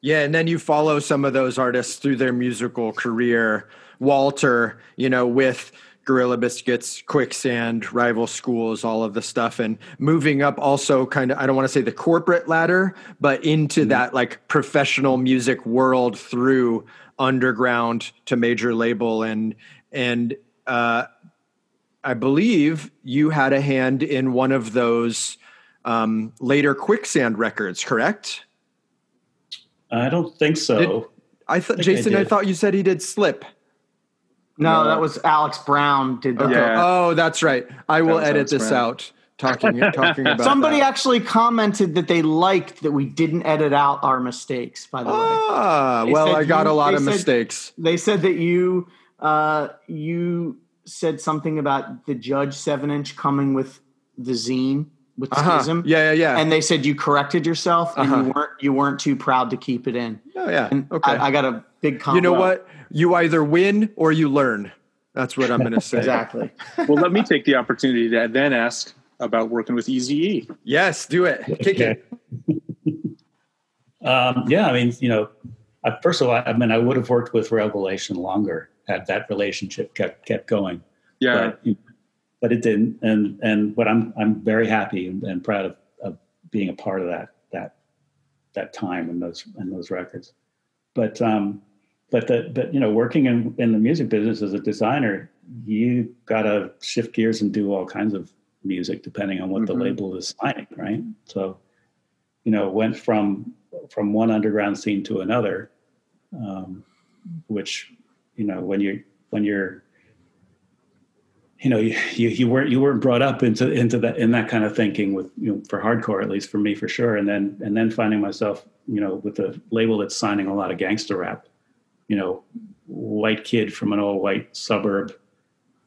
Yeah, and then you follow some of those artists through their musical career. Walter, you know, with Gorilla Biscuits, Quicksand, Rival Schools, all of the stuff, and moving up also kind of, I don't want to say the corporate ladder, but into that like professional music world through underground to major label. And, and, uh, I believe you had a hand in one of those um, later Quicksand records, correct? i don't think so I thought think I Jason. I, thought you said he did slip. no, No. that was Alex Brown did that. Okay. Yeah. Oh, that's right. I will edit Alex this Brown. out. Talking talking about Somebody that. actually commented that they liked that we didn't edit out our mistakes. By the way, Ah, They well, I got you- a lot of said- mistakes. they said that you uh, you said something about the Judge seven inch coming with the zine with Uh-huh. Schism. Yeah, yeah, yeah. and they said you corrected yourself and Uh-huh. you weren't you weren't too proud to keep it in. oh, yeah. And Okay. I, I got a big you know what? you either win or you learn. That's what I'm going [laughs] to say. Exactly. well, let me take the opportunity to then ask about working with Eazy Yes, do it. Kick Okay. it. [laughs] Um, yeah, I mean, you know, I, first of all, I mean, I would have worked with Revelation longer had that relationship kept kept going. Yeah. But, but it didn't, and and but I'm I'm very happy and, and proud of, of being a part of that that that time and those and those records. But um, but the but you know, working in in the music business as a designer, you got to shift gears and do all kinds of music depending on what the Mhm. label is signing, right? So, you know, went from from one underground scene to another, um, which you know when you when you're you know you, you you weren't you weren't brought up into into that in that kind of thinking with you know for hardcore at least for me for sure. And then and then finding myself you know with a label that's signing a lot of gangster rap you know white kid from an old white suburb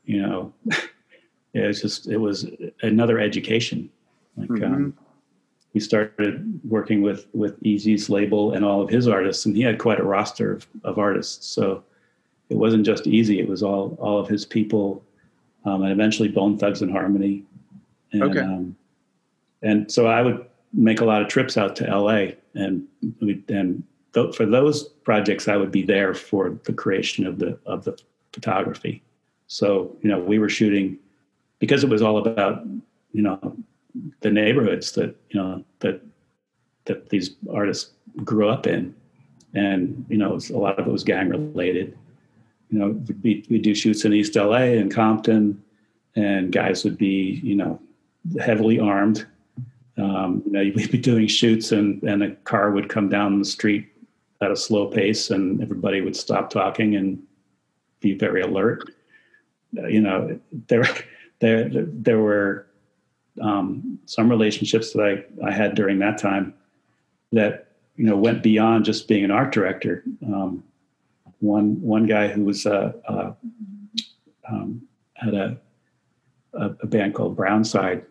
you know [laughs] it was just it was another education. Like um, we started working with with Eazy's label and all of his artists, and he had quite a roster of, of artists. So it wasn't just Eazy; it was all all of his people, um, and eventually Bone Thugs and Harmony. And, Okay. Um, and so I would make a lot of trips out to LA, and we and th- for those projects, I would be there for the creation of the of the photography. So you know, we were shooting because it was all about you know the neighborhoods that you know that that these artists grew up in, and you know it was- a lot of it was gang related. You know, we we do shoots in East LA and Compton, and guys would be you know heavily armed. Um, you know, we'd be doing shoots, and and a car would come down the street at a slow pace, and everybody would stop talking and be very alert. Uh, You know, there [laughs] there there were um, some relationships that I, I had during that time that you know went beyond just being an art director. Um, one one guy who was uh, uh, um, had a, a a band called Brownside,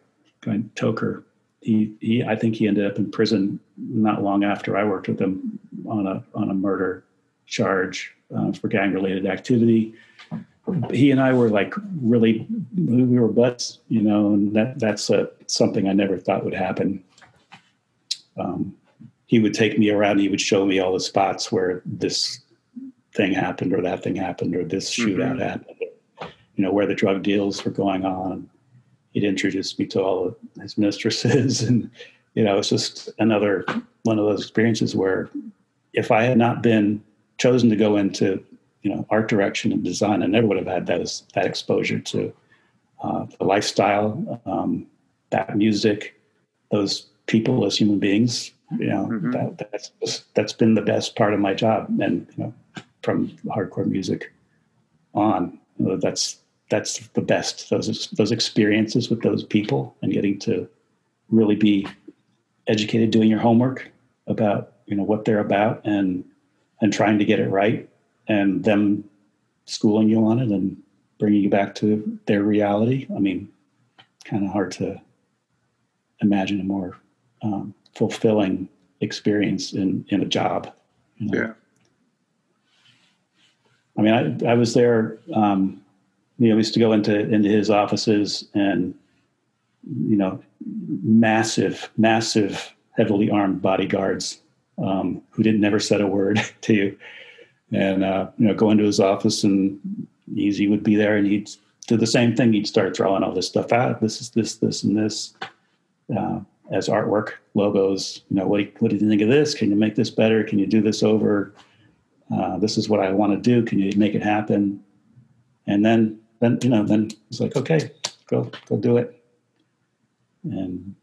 named Toker. He he I think he ended up in prison not long after I worked with him on a on a murder charge uh, for gang related activity he and I were like really we were buds, you know, and that that's a, something I never thought would happen. Um, he would take me around. He would show me all the spots where this thing happened, or that thing happened, or this shootout happened. You know where the drug deals were going on. He'd introduce me to all of his mistresses, [laughs] and you know it's just another one of those experiences where if I had not been chosen to go into you know art direction and design, I never would have had that that exposure to uh, the lifestyle, um, that music, those people as human beings. You know Mhm. that, that's that's been the best part of my job, and you know from hardcore music on, that's that's the best. Those those experiences with those people and getting to really be educated, doing your homework about you know what they're about and and trying to get it right and them schooling you on it and bringing you back to their reality. I mean, kind of hard to imagine a more um, fulfilling experience in in a job. you know? Yeah. I mean, I, I was there. Um, you know, we used to go into into his offices, and you know, massive, massive, heavily armed bodyguards um, who didn't never said a word [laughs] to you, and uh, you know, go into his office, and Eazy would be there, and he'd do the same thing. He'd start throwing all this stuff out. This is this, this, and this. Uh, as artwork, logos, you know, what do, you, what do you think of this? Can you make this better? Can you do this over? Uh, this is what I want to do. Can you make it happen? And then, then you know, then it's like, okay, go, go do it. And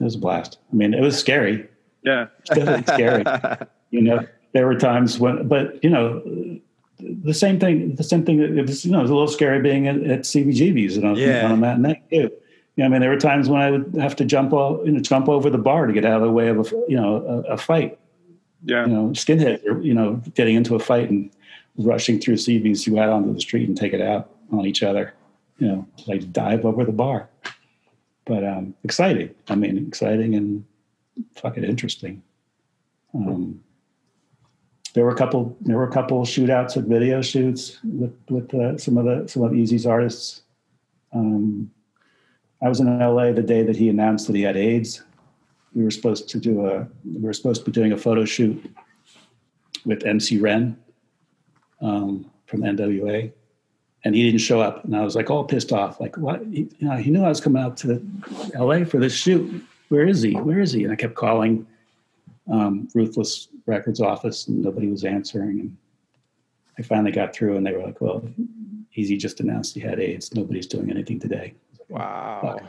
it was a blast. I mean, it was scary. Yeah. [laughs] It's definitely scary. [laughs] You know, there were times when, but you know, the same thing. The same thing. It was, you know, it was a little scary being at, at CBGB's and on, Yeah. on a matinee too. You know, I mean, there were times when I would have to jump, all, you know, jump over the bar to get out of the way of a, you know, a, a fight Yeah. you know, skinheads are, you know, getting into a fight and rushing through to go out onto the street and take it out on each other, you know, like dive over the bar. But um, exciting. I mean, exciting and fucking interesting. Um, there were a couple there were a couple shootouts at video shoots with with uh, some of the some of Eazy's artists. Um, I was in LA the day that he announced that he had AIDS. We were supposed to do a we were supposed to be doing a photo shoot with MC Ren um, from NWA, and he didn't show up. And I was like all pissed off. Like, what? He, you know, he knew I was coming out to LA for this shoot. Where is he? Where is he? And I kept calling um, Ruthless Records office, and nobody was answering. And I finally got through, and they were like, "Well, Eazy just announced he had AIDS. Nobody's doing anything today." Wow.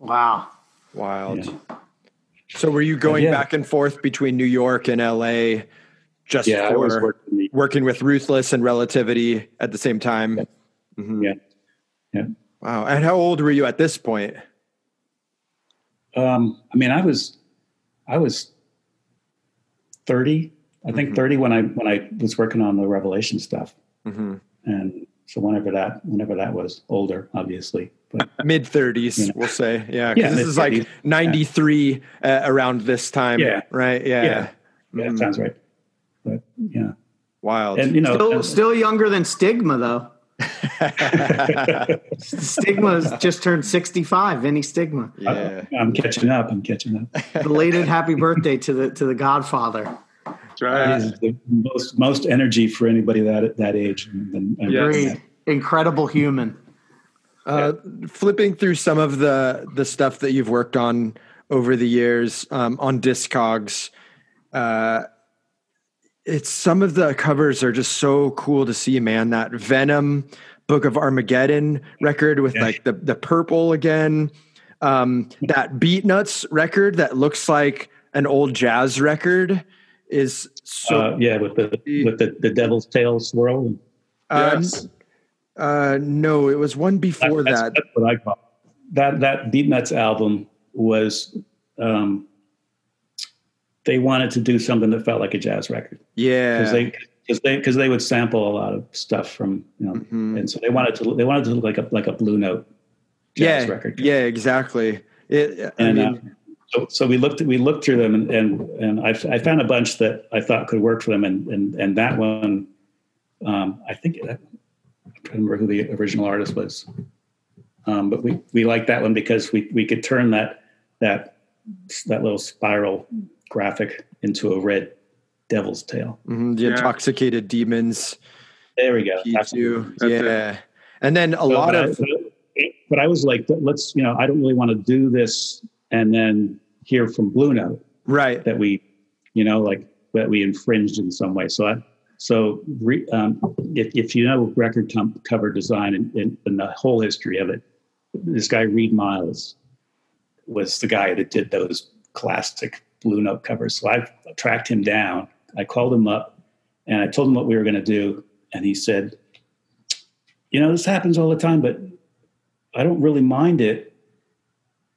Wow. Wild. Yeah. So were you going Yeah. back and forth between New York and LA just Yeah, for working. working with Ruthless and Relativity at the same time? Mhm. Yeah, yeah. Wow. And how old were you at this point? Um, I mean, I was, I was thirty. I think Mhm. thirty when I when I was working on the Revelation stuff, hmm and so whenever that whenever that was older, obviously. But [laughs] Mid 30s, Yeah. we'll say. Yeah. 'cause Yeah, this is like mid-thirties. 93 uh, around this time. Yeah. Right. Yeah. yeah, yeah, that sounds right. But yeah, Wild. and you know, Still, and- still younger than Stigma, though. [laughs] [laughs] Stigma's just turned 65. Any Stigma. yeah. I'm catching up. I'm catching up. Belated happy birthday to the to the Godfather. That's right. The most most energy for anybody that that age. And, and Yes. Great, incredible human. Uh, flipping through some of the the stuff that you've worked on over the years um, on Discogs, uh, it's some of the covers are just so cool to see, man. That Venom Book of Armageddon record with Yeah. like the the purple again. Um, that Beatnuts record that looks like an old jazz record is so. uh, yeah, with the with the, the devil's tail swirl. uh, Yes. Uh, no, it was one before that's, that. that's what I call it. that. That Beatnuts album was. Um, they wanted to do something that felt like a jazz record Yeah. because they because they because they would sample a lot of stuff from you know, Mhm. and so they wanted to they wanted to look like a like a blue note jazz yeah, record. Yeah, exactly. It, I and mean, uh, so, so we looked we looked through them and and, and I, I found a bunch that I thought could work for them and and and that one um, I think trying to remember who the original artist was um, but we we liked that one because we we could turn that that that little spiral graphic into a red devil's tail mhm, the Yeah. intoxicated demons. there we go Keeps you. That's it. yeah. And then a So, lot but of but, but I was like let's you know I don't really want to do this and then hear from Blue Note right. that we, you know, like that we infringed in some way. So, I, so re, um, if, if you know record cover design and, and, and the whole history of it, this guy Reid Miles was the guy that did those classic Blue Note covers. So I tracked him down. I called him up, and I told him what we were going to do, and he said, "You know, this happens all the time, but I don't really mind it."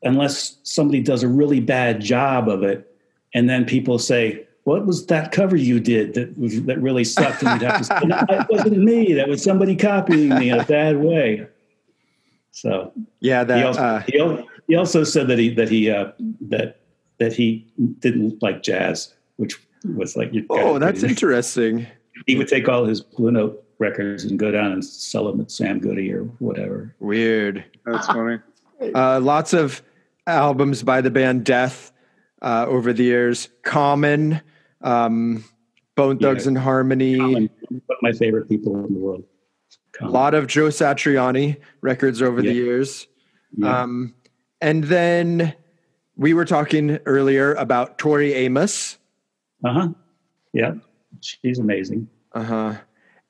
unless somebody does a really bad job of it, and then people say, "What was that cover you did that was, that really sucked?" And you'd have to say, no, "It wasn't me. That was somebody copying me in a bad way." So Yeah, he that also, uh, he, he also said that he that he uh, that that he didn't like jazz, which was like you Oh, that's interesting. He would take all his Blue Note records and go down and sell them at Sam Goody or whatever. Weird. That's funny. Uh, lots of albums by the band Death uh, over the years. Common, um, Bone Yeah. Thugs and Harmony. Common, my favorite people in the world. A lot of Joe Satriani records over the years. Yeah. Um, and then we were talking earlier about Tori Amos. Uh huh. Yeah, she's amazing. Uh huh.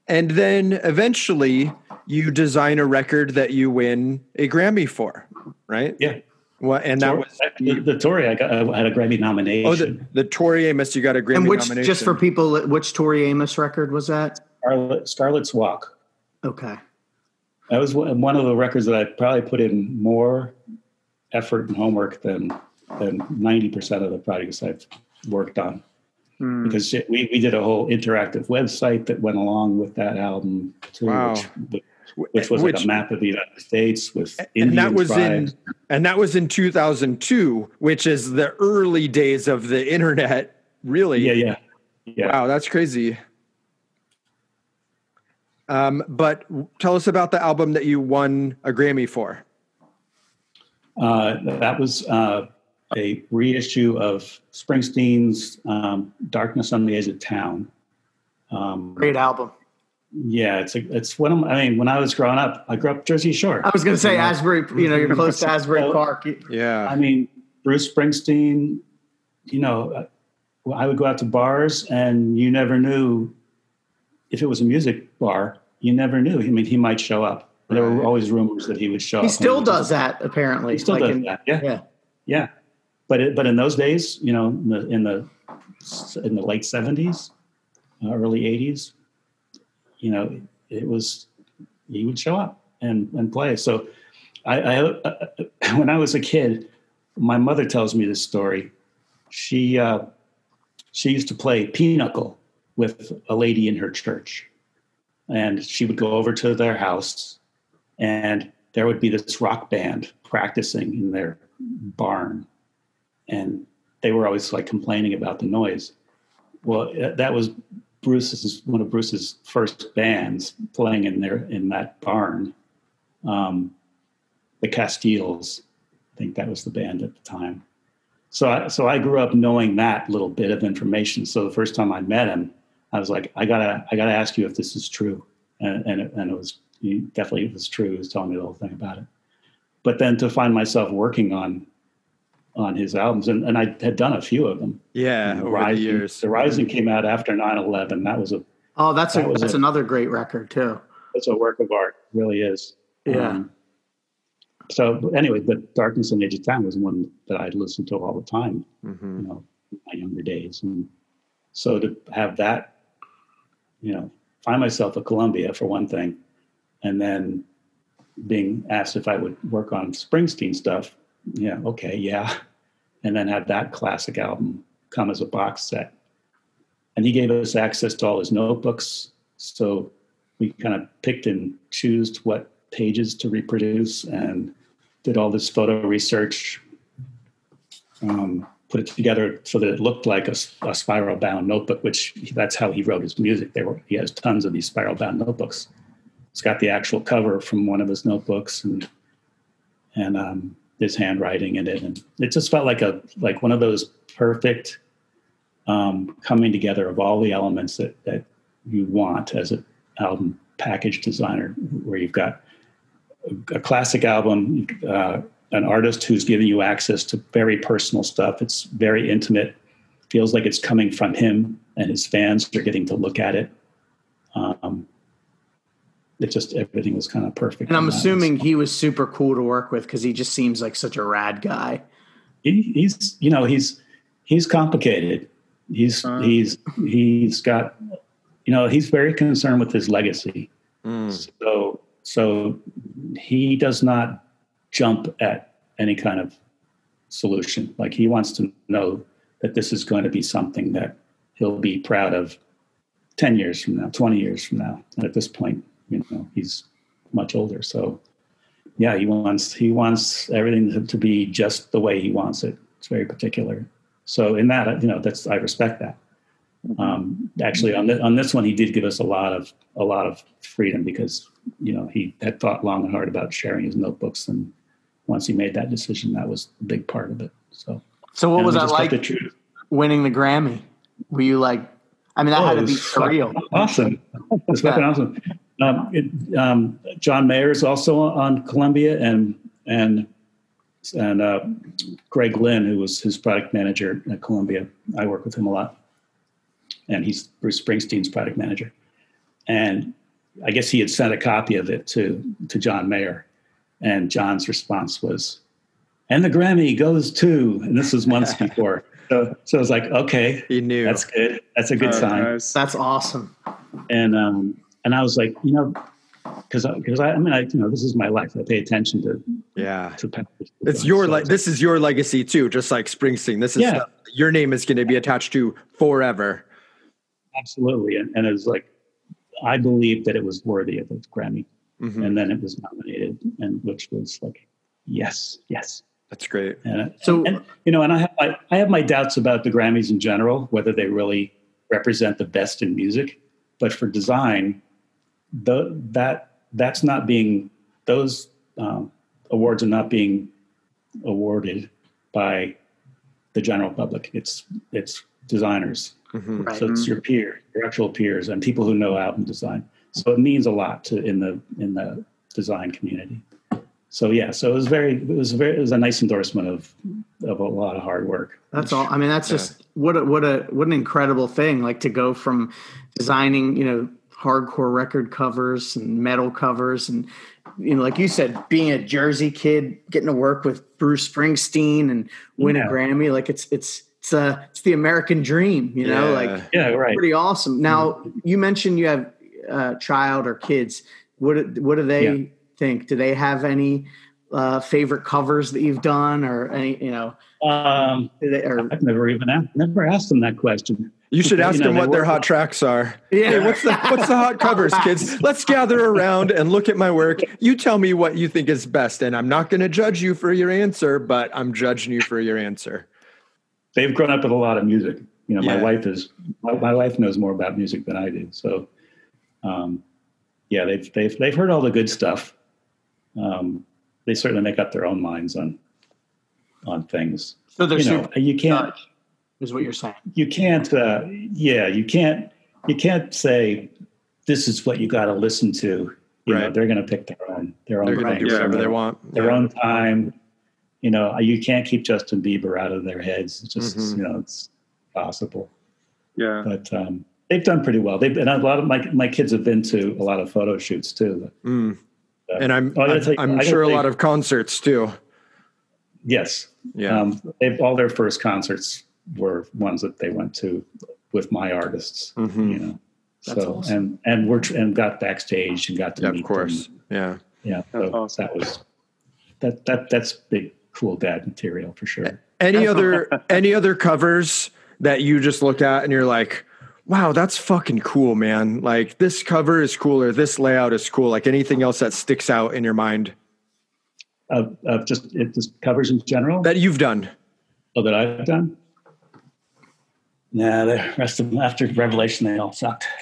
And then eventually you design a record that you win a Grammy for, right? Yeah. What? And that Tor- was the, the Tori. I got I had a Grammy nomination. oh the the Tori Amos. You got a Grammy And which, nomination. just for people, which Tori Amos record was that? Scarlet, Scarlet's Walk. Okay. That was one one of the records that I probably put in more effort and homework than than ninety percent of the projects I've worked on. Hmm. Because we, we did a whole interactive website that went along with that album too, Wow. which, which was like a map of the United States with and Indian that was tribes. in and that was in 2002 which is the early days of the internet really yeah, yeah, Yeah. Wow, that's crazy. Um, but tell us about the album that you won a Grammy for. Uh, that was uh, a reissue of Springsteen's um, "Darkness on the Edge of Town." Um, Great album. Yeah, it's a, it's one of my, I mean, when I was growing up, I grew up Jersey Shore. I was going to say Asbury. You know, you're [laughs] close to Asbury Well, Park. Yeah. I mean, Bruce Springsteen. You know, uh, I would go out to bars, and you never knew if it was a music bar. You never knew. I mean, he might show up. There were always rumors that he would show He up. still and does that, apparently. He still Like does in- that. Yeah. Yeah. Yeah, but it, but in those days, you know, in the in the, in the late seventies, uh, early eighties, you know, it was he would show up and and play. So, I, I uh, [clears throat] when I was a kid, my mother tells me this story. She uh, she used to play pinochle with a lady in her church, and she would go over to their house, and there would be this rock band practicing in their barn and they were always like complaining about the noise well that was bruce's one of bruce's first bands playing in there in that barn. Um, the castiles i think that was the band at the time. So I, so I grew up knowing that little bit of information. So the first time i met him i was like i gotta i gotta ask you if this is true. And and it, and it was definitely it was true. He was telling me the whole thing about it. But then to find myself working on on his albums and, and i had done a few of them yeah. the Over rising, the years. the rising came out after 9-11 that was a Oh, that's That was that's a- another great record too. it's a work of art really is Yeah. Um, so anyway but darkness on the edge of town was one that i listened to all the time Mhm. you know in my younger days and so to have that you know find myself at columbia for one thing and then being asked if i would work on springsteen stuff yeah okay yeah and then had that classic album come as a box set and he gave us access to all his notebooks so we kind of picked and chose what pages to reproduce and did all this photo research um, put it together so that it looked like a, a spiral bound notebook, which that's how he wrote his music. There were he has tons of these spiral bound notebooks. It's got the actual cover from one of his notebooks and and um, his handwriting in it, and it just felt like a like one of those perfect um, coming together of all the elements that that you want as an album package designer, where you've got a classic album, uh, an artist who's giving you access to very personal stuff. It's very intimate. Feels like it's coming from him, and his fans are getting to look at it. Um, it just everything was kind of perfect. And I'm assuming he was super cool to work with because he just seems like such a rad guy. he, he's you know he's he's complicated. He's Uh. he's he's got you know he's very concerned with his legacy. Mm. So so he does not jump at any kind of solution. Like he wants to know that this is going to be something that he'll be proud of 10 years from now, 20 years from now. And at this point, you know, he's much older. So yeah, he wants he wants everything to, be just the way he wants it. It's very particular. So in that, you know, that's I respect that. Um, actually, on, the, on this one, he did give us a lot of a lot of freedom because you know he had thought long and hard about sharing his notebooks, and once he made that decision, that was a big part of it. So, So what was that like true. winning the Grammy? Were you like, I mean, that Oh, had to be surreal. Awesome. It's fucking awesome. Um, it, um, John Mayer is also on Columbia, and and and uh, Greg Lynn, who was his product manager at Columbia. I work with him a lot, and he's Bruce Springsteen's product manager. And I guess he had sent a copy of it to to John Mayer, and John's response was, "And the Grammy goes to," and this was months [laughs] before. So, so I was like, okay, He knew. that's good. That's a good Oh, sign nice. That's awesome. and um, and I was like, you know, because because I, I mean, I you know, this is my life. I pay attention to yeah. to package. It's your So like this is your legacy too, just like Springsteen. This is Yeah. stuff your name is going to be attached to forever. absolutely, and, and it was like, I believed that it was worthy of a Grammy, Mhm. and then it was nominated, and which was like, yes, yes, That's great. and So and you know, and I have my I have my doubts about the Grammys in general, whether they really represent the best in music. But for design, the, that that's not being those um, awards are not being awarded by the general public. It's it's designers. Right. So it's your peer, your actual peers, and people who know album design. So it means a lot to in the in the design community. So yeah, so it was very it was very it was a nice endorsement of of a lot of hard work. That's all. I mean, that's just what a, what a what an incredible thing. Like to go from designing, you know, hardcore record covers and metal covers, and you know, like you said, being a Jersey kid, getting to work with Bruce Springsteen and win Yeah. a Grammy. Like it's it's it's uh it's the American dream. You know, Yeah. like Yeah, right. pretty awesome. Now you mentioned you have a child or kids. What do- what do they Yeah. think? Do they have any uh, favorite covers that you've done, or any you know? Um, or I've never even asked, never asked them that question. You should You ask know, them what their work- hot tracks are. Yeah. Hey, what's the what's the hot covers, kids? Let's gather around and look at my work. You tell me what you think is best, and I'm not going to judge you for your answer, but I'm judging you for your answer. They've grown up with a lot of music. You know, my wife is my, my wife knows more about music than I do. So, um, yeah, they've they've they've heard all the good stuff. Um, they certainly make up their own minds on on things. so they're You know, super you can't judge, is what you're saying. you can't uh, yeah you can't you can't say this is what you got to listen to you know Right. they're going to pick their own their own They're thing, do whatever their they want. their Yeah. own time you know you can't keep justin bieber out of their heads it's just Mhm. you know it's possible Yeah. but um, they've done pretty well they've and a lot of my my kids have been to a lot of photo shoots too Mm. Uh, And I'm oh, I gotta I'm, you- I'm I gotta sure a lot of concerts too. yes Yeah. um, they've all their first concerts were ones that they went to with my artists Mhm. you know That's so awesome. and and we're tr- and got backstage and got to yeah, meet of course. them. Yeah. yeah That's so awesome. that was that that that's big cool dad material for sure Any other [laughs] any other covers that you just look at and you're like, wow, that's fucking cool, man. Like this cover is cool or this layout is cool. Like anything else that sticks out in your mind of, of just it just covers in general that you've done. oh, that I've done nah the rest of them after Revelation they all sucked [laughs]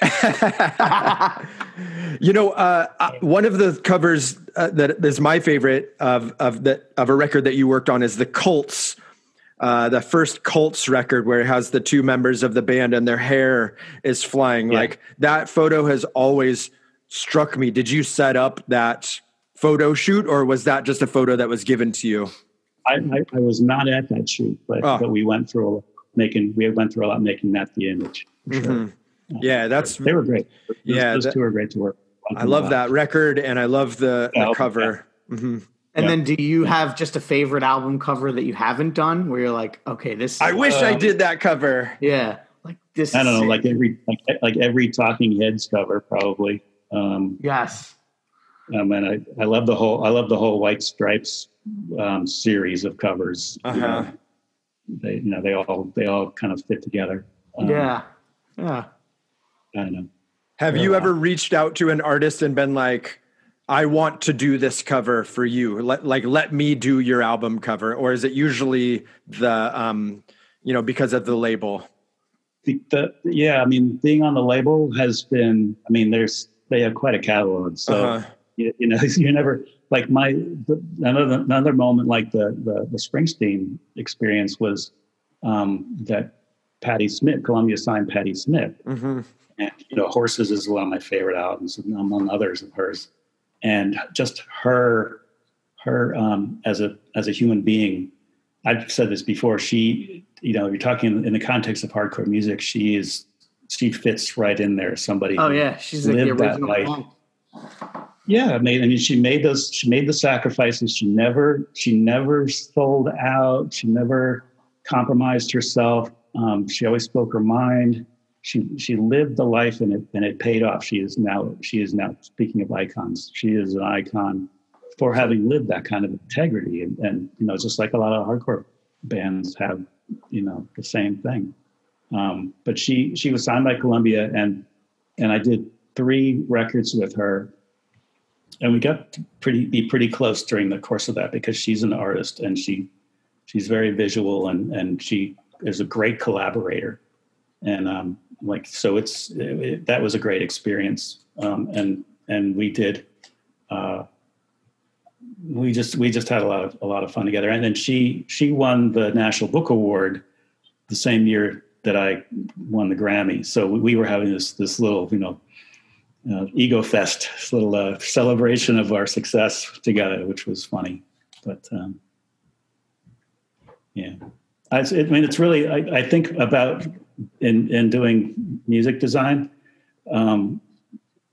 You know, uh, uh, one of the covers uh, that is my favorite of of the of a record that you worked on is the Colts, uh, the first Colts record where it has the two members of the band and their hair is flying. Yeah. Like that photo has always struck me. Did you set up that photo shoot, or was that just a photo that was given to you? I, I, I was not at that shoot but Oh. but we went through a making we went through a lot making that the image for sure. Mhm. Yeah, that's they were great those, Yeah, those that- two are great to work with. I love that record, and I love the, Yeah, the okay, cover. hmm And Yeah. then, do you have just a favorite album cover that you haven't done, where you're like, okay, this? I wish I Um, did that cover. yeah, like this. I don't know, sick. like every like, like every Talking Heads cover, probably. Um, yes, um, and I, I love the whole I love the whole White Stripes um, series of covers. Uh-huh. know, they you know they all they all kind of fit together. Um, yeah, yeah. I don't know. Have you ever reached out to an artist and been like, I want to do this cover for you? Let, like, let me do your album cover. Or is it usually the, um, you know, because of the label? The, the, yeah, I mean, being on the label has been. I mean, there's they have quite a catalog, so Uh-huh. you, you know [laughs] you're never like my another another moment like the the, the Springsteen experience was um, that Patti Smith, Columbia signed Patti Smith, hmm and you know Horses is one of my favorite albums, among others of hers, and just her her um, as a as a human being. I've said this before. She, you know, you're talking in the context of hardcore music. She is she fits right in there. Somebody Oh yeah, she's like the lived that life. Yeah, I mean, I mean, she made those. She made the sacrifices. She never. She never sold out. She never compromised herself. Um, she always spoke her mind. She she lived the life, and it and it paid off. She is now. She is now. Speaking of icons, she is an icon for having lived that kind of integrity, and, and you know, just like a lot of hardcore bands have, you know, the same thing. Um, but she she was signed by Columbia, and and I did three records with her and we got to pretty be pretty close during the course of that because she's an artist and she she's very visual and and she is a great collaborator. And um like so it's it, it, that was a great experience. Um, and and we did uh, we just we just had a lot of a lot of fun together. And then she she won the national book award the same year that i won the grammy. So we were having this this little you know uh, ego fest this little uh, celebration of our success together which was funny but um, yeah I, I mean it's really I, I think about in in doing music design um,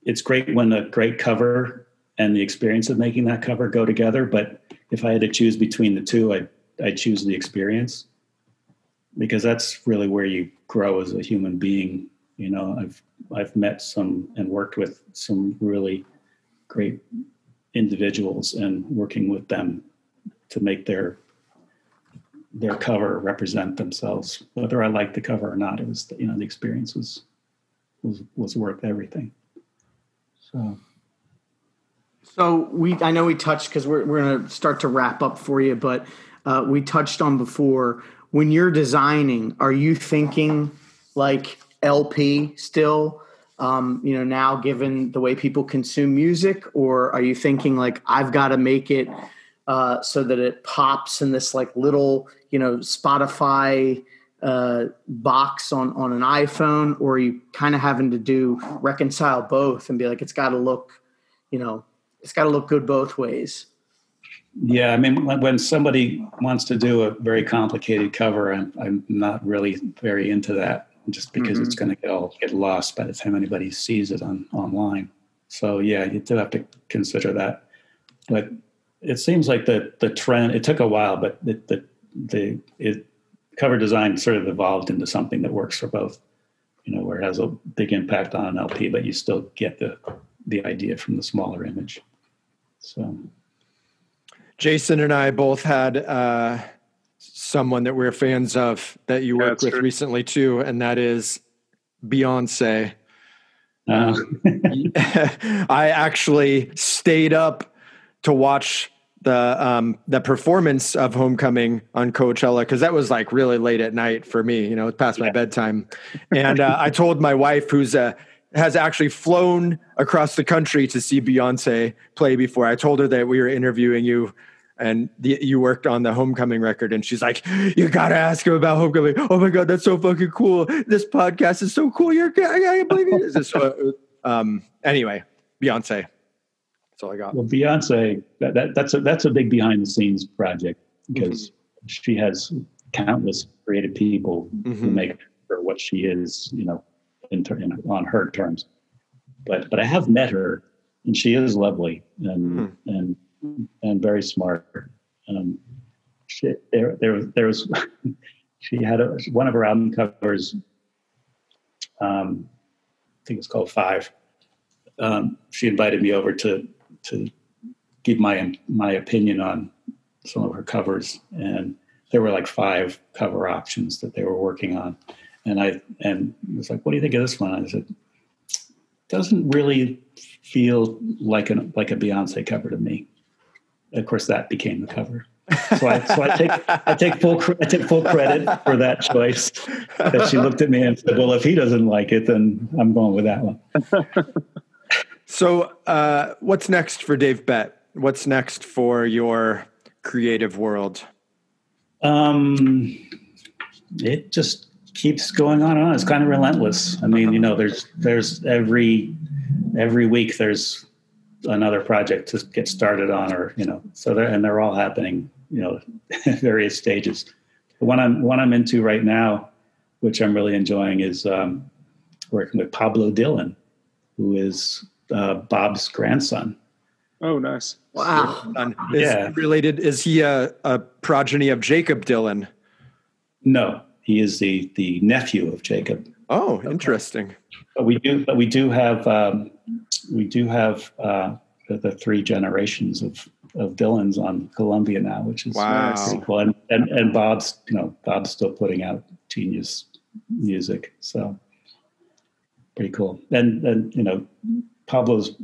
it's great when a great cover and the experience of making that cover go together. But if I had to choose between the two, I I choose the experience because that's really where you grow as a human being. You know, I've I've met some and worked with some really great individuals and working with them to make their their cover represent themselves whether i liked the cover or not. It was you know the experience was was was worth everything. So So we, I know we touched because we're we're gonna start to wrap up for you, but uh, we touched on before when you're designing, are you thinking like LP still? Um, you know, now given the way people consume music, or are you thinking like I've got to make it uh, so that it pops in this like little you know Spotify uh, box on on an iPhone, or are you kind of having to do reconcile both and be like it's got to look, you know, it's got to look good both ways. Yeah, I mean, when somebody wants to do a very complicated cover, I'm, I'm not really very into that, just because mm-hmm. it's going to get all get lost by the time anybody sees it on online. So yeah, you do have to consider that. But it seems like the the trend. It took a while, but the the, the it, cover design sort of evolved into something that works for both. You know, where it has a big impact on an LP, but you still get the the idea from the smaller image. So. Jason and I both had uh, someone that we're fans of that you worked with true. recently too, and that is Beyonce. Uh. [laughs] I actually stayed up to watch the um, the performance of Homecoming on Coachella because that was like really late at night for me. You know, it's past yeah. my bedtime, and uh, I told my wife, who's a has actually flown across the country to see Beyonce play before. I told her that we were interviewing you and the, you worked on the homecoming record and she's like you gotta ask him about homecoming. Oh my god that's so fucking cool. This podcast is so cool. You're i can't believe it so, um, anyway beyonce. That's all i got. Well beyonce that, that, that's a that's a big behind the scenes project because mm-hmm. she has countless creative people mm-hmm. who make her what she is you know in, in, on her terms. But but i have met her and she is lovely and mm-hmm. and and very smart. Um, she, there, there, there was, [laughs] she had a, one of her album covers. Um, I think it's called Five. Um, she invited me over to to give my my opinion on some of her covers, and there were like five cover options that they were working on, and I and was like, "What do you think of this one?" I said, "Doesn't really feel like an like a Beyonce cover to me." Of course, that became the cover. So I, so I take I take full I take full credit for that choice. That she looked at me and said, "Well, if he doesn't like it, then I'm going with that one." [laughs] so, uh, what's next for Dave Bett? What's next for your creative world? Um, it just keeps going on and on. It's kind of relentless. I mean, you know, there's there's every every week there's another project to get started on or you know so they're and they're all happening you know [laughs] various stages. The one i'm one i'm into right now which i'm really enjoying is um, working with pablo dylan who is uh, bob's grandson. Oh nice. Wow. Is yeah. related is he a, a progeny of jakob dylan no he is the the nephew of jakob. Oh interesting. But we do but we do have um, we do have uh, the, the, three generations of of Dylans on Columbia now, which is wow. pretty cool. And, and, and Bob's you know Bob's still putting out genius music, so pretty cool. And and you know Pablo's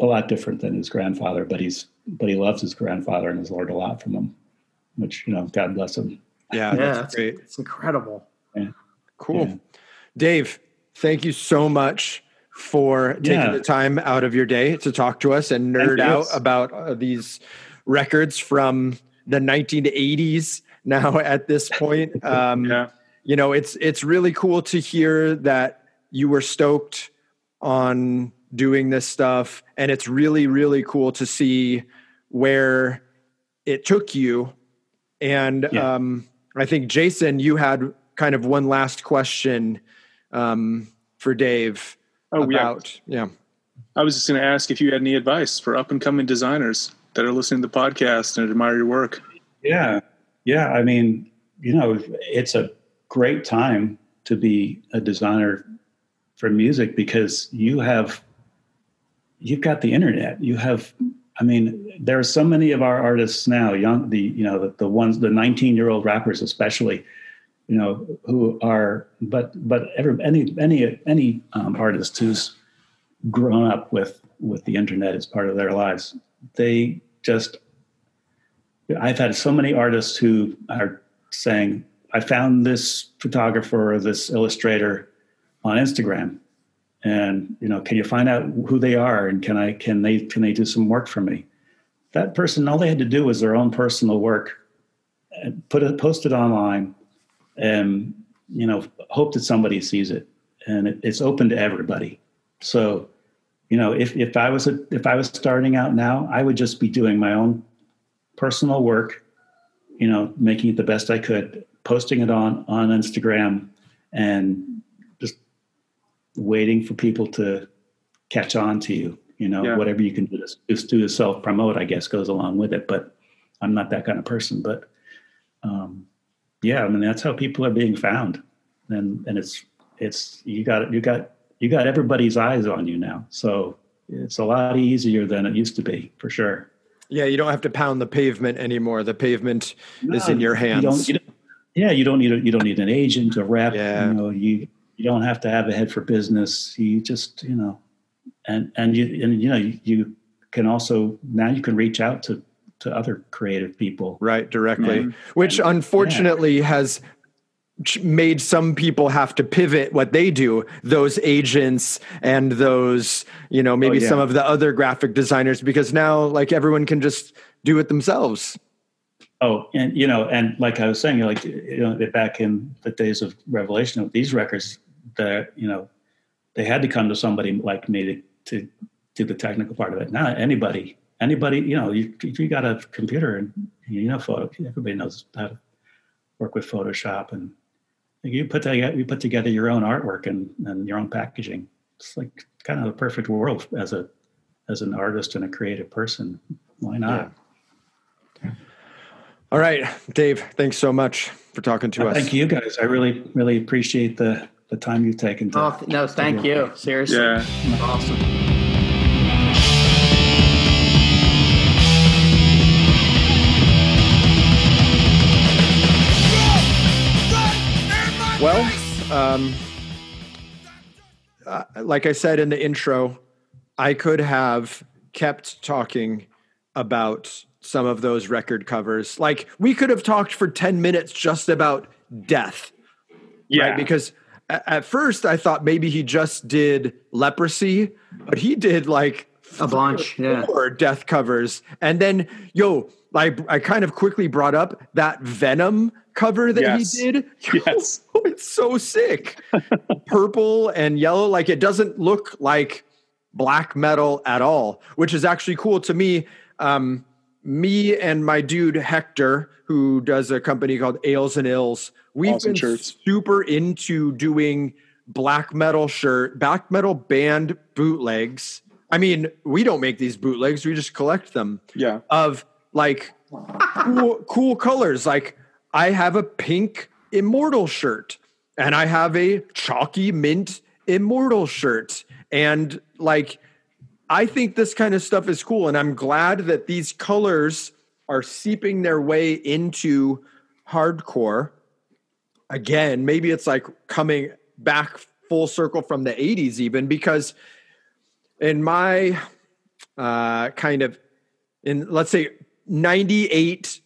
a lot different than his grandfather, but he's but he loves his grandfather and has learned a lot from him, which you know God bless him. Yeah, yeah, that's great. It's incredible. Yeah. Cool, yeah. Dave thank you so much for taking Yeah. the time out of your day to talk to us and nerd out about uh, these records from the 1980s now [laughs] at this point. Um, Yeah. you know it's it's really cool to hear that you were stoked on doing this stuff and it's really really cool to see where it took you and Yeah. um, i think jason you had kind of one last question um, for dave Oh, yeah. about yeah I was just going to ask if you had any advice for up and coming designers that are listening to the podcast and admire your work. Yeah, yeah. I mean, you know, it's a great time to be a designer for music because you have you've got the internet. You have, I mean, there are so many of our artists now, young, the you know, the, the ones, the 19 year old rappers especially, you know, who are, but but every any any any um, artist who's grown up with with the internet as part of their lives, they just I've had so many artists who are saying, I found this photographer or this illustrator on Instagram. And you know, can you find out who they are and can I can they can they do some work for me? That person, all they had to do was their own personal work, and put it post it online, and you know, hope that somebody sees it. And it, it's open to everybody. So, you know, if if I was a, if I was starting out now, I would just be doing my own personal work, you know, making it the best I could, posting it on on Instagram, and just waiting for people to catch on to you. You know, Yeah. whatever you can do to just do to self promote, I guess, goes along with it. But I'm not that kind of person. But um, yeah, I mean, that's how people are being found, and and it's it's you got you got you got everybody's eyes on you now. So it's a lot easier than it used to be, for sure. yeah you don't have to pound the pavement anymore the pavement is in your You hands don't, you don't, yeah, you don't need a, you don't need an agent, a rep. Yeah. You know, you you don't have to have a head for business. You just you know, and and you and you know you, you can also now you can reach out to to other creative people. right directly Yeah. which unfortunately has made some people have to pivot what they do those agents and those you know maybe Oh, yeah. some of the other graphic designers because now like everyone can just do it themselves Oh, and you know, and like I was saying, like you know, back in the days of Revelation these records, that you know, they had to come to somebody like me to to do the technical part of it. Now anybody, anybody, you know, you, if you got a computer and you know photo, everybody knows how to work with Photoshop, and you put together you put together your own artwork and and your own packaging. It's like kind of the perfect world as a as an artist and a creative person. Why not? all right dave thanks so much for talking to us Thank you guys. I really, really appreciate the the time you've taken to. Oh no, thank you. Seriously, Yeah. awesome. Well, um, uh, like I said in the intro, I could have kept talking about some of those record covers. Like we could have talked for 10 minutes just about death. Yeah. Right? Because a- at first I thought maybe he just did leprosy, but he did like A bunch, yeah. four death covers. And then, yo, I, I kind of quickly brought up that Venom cover that Yes. he did. [laughs] Yes. [laughs] it's so sick. [laughs] Purple and yellow. Like it doesn't look like black metal at all, which is actually cool to me. Um, me and my dude Hector, who does a company called Ales and Ills, we've Awesome been shirts. super into doing black metal shirt, black metal band bootlegs. I mean, we don't make these bootlegs; we just collect them Yeah. of like cool, cool colors. Like I have a pink immortal shirt, and I have a chalky mint immortal shirt, and like I think this kind of stuff is cool, and I'm glad that these colors are seeping their way into hardcore. Again, maybe it's like coming back full circle from the 80s, even because in my uh, kind of in let's say 98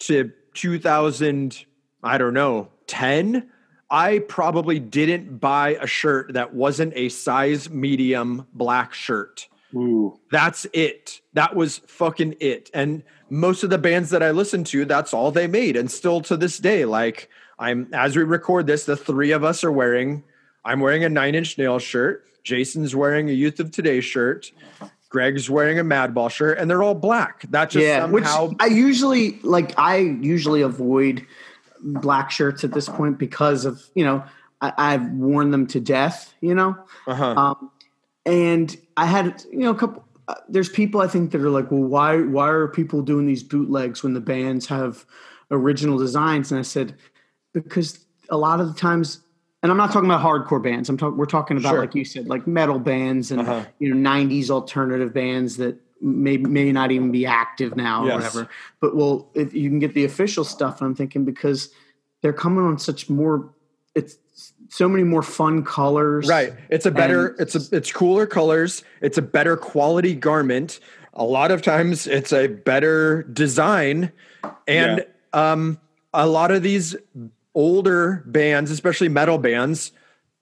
to 2000 i don't know 10 I probably didn't buy a shirt that wasn't a size medium black shirt. Ooh. That's it. That was fucking it. And most of the bands that I listened to, that's all they made. And still to this day, like I'm as we record this, the three of us are wearing, I'm wearing a nine inch nail shirt. Jason's wearing a Youth of Today shirt. Greg's wearing a Madball shirt, and they're all black. That just yeah, somehow which I usually like. I usually avoid black shirts at this point because of you know I, I've worn them to death. You know, uh-huh. um, and I had you know a couple. Uh, there's people I think that are like, well, why why are people doing these bootlegs when the bands have original designs? And I said because a lot of the times and I'm not talking about hardcore bands. I'm talking. We're talking about, Sure. like you said, like metal bands and Uh-huh. you know '90s alternative bands that may may not even be active now or whatever. But well, if you can get the official stuff, and I'm thinking because they're coming on such more. It's so many more fun colors. Right. It's a better, And- it's a it's cooler colors. It's a better quality garment. A lot of times it's a better design. And um a lot of these older bands, especially metal bands,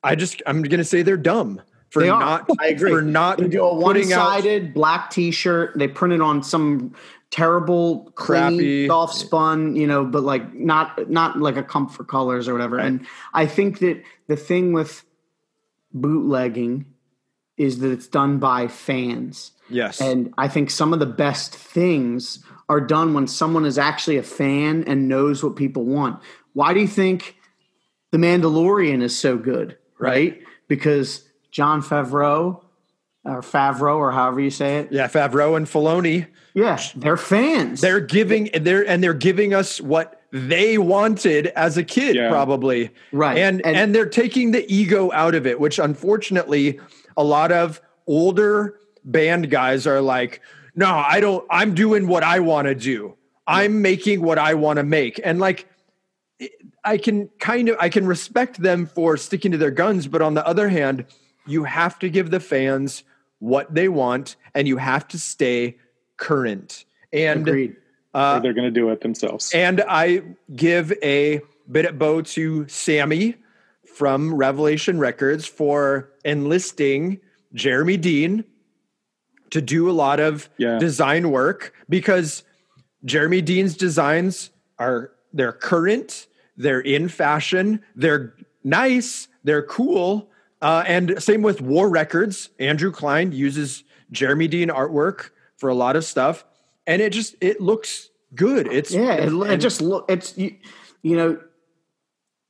I just I'm gonna say they're dumb for They not I agree. for not They do a putting out one-sided black T-shirt. They print it on some terrible, Crappy- crappy, soft spun, you know, but like not not like a comfort colors or whatever. And I think that the thing with bootlegging is that it's done by fans. Yes. And I think some of the best things are done when someone is actually a fan and knows what people want. Why do you think The Mandalorian is so good? Right? Because Jon Favreau or Favreau or however you say it. yeah, Favreau and Filoni. Yeah, they're fans. They're giving they're and they're giving us what they wanted as a kid, Yeah. probably. Right. And, and And- they're taking the ego out of it, which unfortunately a lot of older band guys are like, no, I don't, I'm doing what I want to do. I'm making what I want to make. And like I can kind of I can respect them for sticking to their guns, but on the other hand, you have to give the fans what they want and you have to stay current. And Agreed. uh, they're going to do it themselves. and I give a bit of bow to Sammy from Revelation Records for enlisting Jeremy Dean to do a lot of Yeah. design work because Jeremy Dean's designs are they're current, they're in fashion, they're nice, they're cool. Uh, and same with War Records. Andrew Kline uses Jeremy Dean artwork for a lot of stuff, and it just it looks good. It's Yeah, it, it just look it's you, you know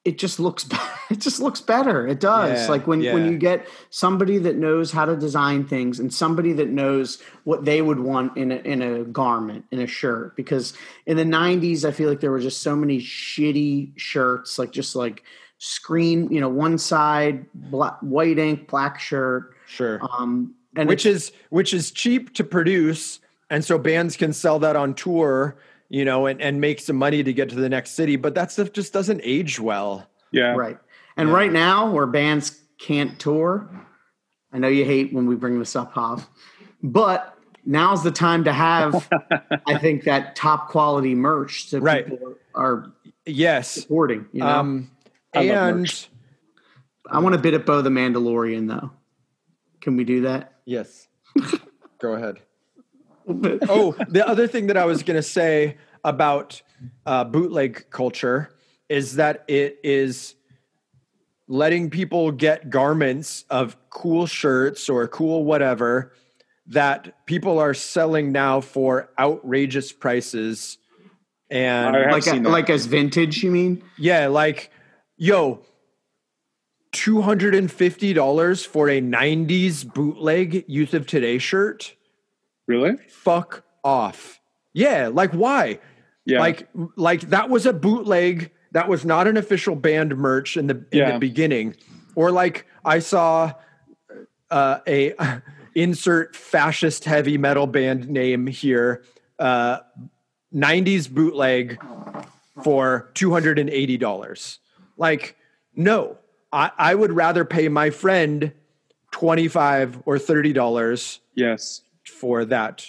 it just looks [laughs] it just looks better. It does. Yeah, like when yeah. when you get somebody that knows how to design things and somebody that knows what they would want in a in a garment, in a shirt because in the 90s I feel like there were just so many shitty shirts like just like screen, you know, one side black, white ink black shirt sure. um and which is which is cheap to produce and so bands can sell that on tour you know and, and make some money to get to the next city but that stuff just doesn't age well yeah. Right. And right now, where bands can't tour, I know you hate when we bring this up, Hav, but now's the time to have, [laughs] I think, that top quality merch that Right. people are yes supporting. You know, um I and. I want to bid at Bo the Mandalorian, though. Can we do that? yes [laughs] go ahead [laughs] oh the other thing that i was going to say about uh, bootleg culture is that it is letting people get garments of cool shirts or cool whatever that people are selling now for outrageous prices and Like, that. like as vintage, you mean? yeah like yo $250 for a 90s bootleg youth of today shirt really? fuck off. Yeah, like why? Yeah. Like like that was a bootleg. That was not an official band merch in the in Yeah. the beginning. Or like I saw uh, a [laughs] insert fascist heavy metal band name here. Uh, 90s bootleg for $280. Like, no, I, I would rather pay my friend 25 or $30 yes. For that.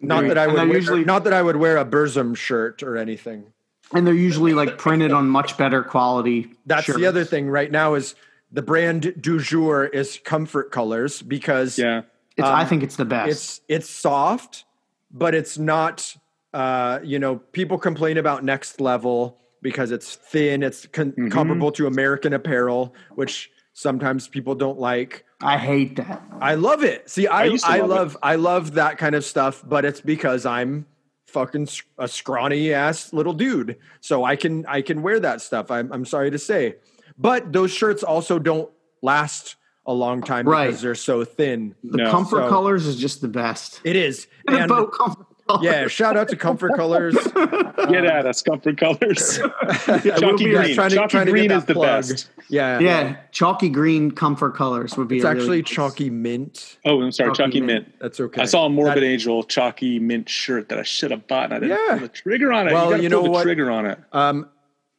Not that I would wear, usually- not that I would wear a Burzum shirt or anything. and they're usually like printed on much better quality. That's shirts. the other thing right now is the brand du jour is comfort colors because Yeah. It's, I think it's the best. Um, it's it's soft, but it's not. Uh, you know, people complain about Next Level because it's thin. It's con- Mm-hmm. comparable to American Apparel, which sometimes people don't like. I hate that. I love it. See, I used to I, love love, I love that kind of stuff, but it's because I'm fucking s- a scrawny ass little dude, so I can I can wear that stuff. I'm I'm sorry to say, but those shirts also don't last a long time Right. because they're so thin. The No, comfort so- colors is just the best. It is, [laughs] The and boat comfort colors. yeah, shout out to Comfort Colors. [laughs] Get at us, comfort colors. we'll [laughs] Chalky be green. trying to- Chalky trying green that is the plug. best. Yeah, Yeah, chalky green comfort colors would be. It's a actually really nice- chalky mint. Oh, I'm sorry, Chalky Chalky mint. Mint. That's okay. I saw a Morbid That- Angel Chalky Mint shirt that I should have bought, and I didn't Yeah. pull the trigger on it. Well, you, gotta you pull know the what? trigger on it. Um,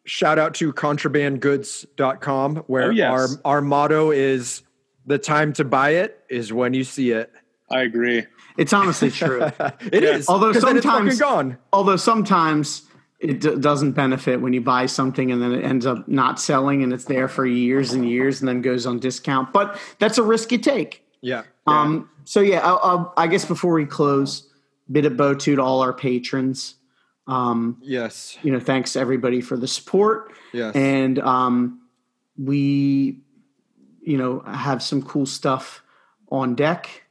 shout out to contrabandgoods.com where Oh, yes. our our motto is the time to buy it is when you see it. I agree. It's honestly true. [laughs] It is. Although 'cause then it's fucking sometimes- gone. Although sometimes it d- doesn't benefit when you buy something and then it ends up not selling and it's there for years and years and then goes on discount. But that's a risk you take. Yeah. Um, so yeah, I'll, I'll, I guess before we close, bit of bow to all our patrons. Um, Yes. you know, thanks everybody for the support. Yes. And um, we, you know, have some cool stuff on deck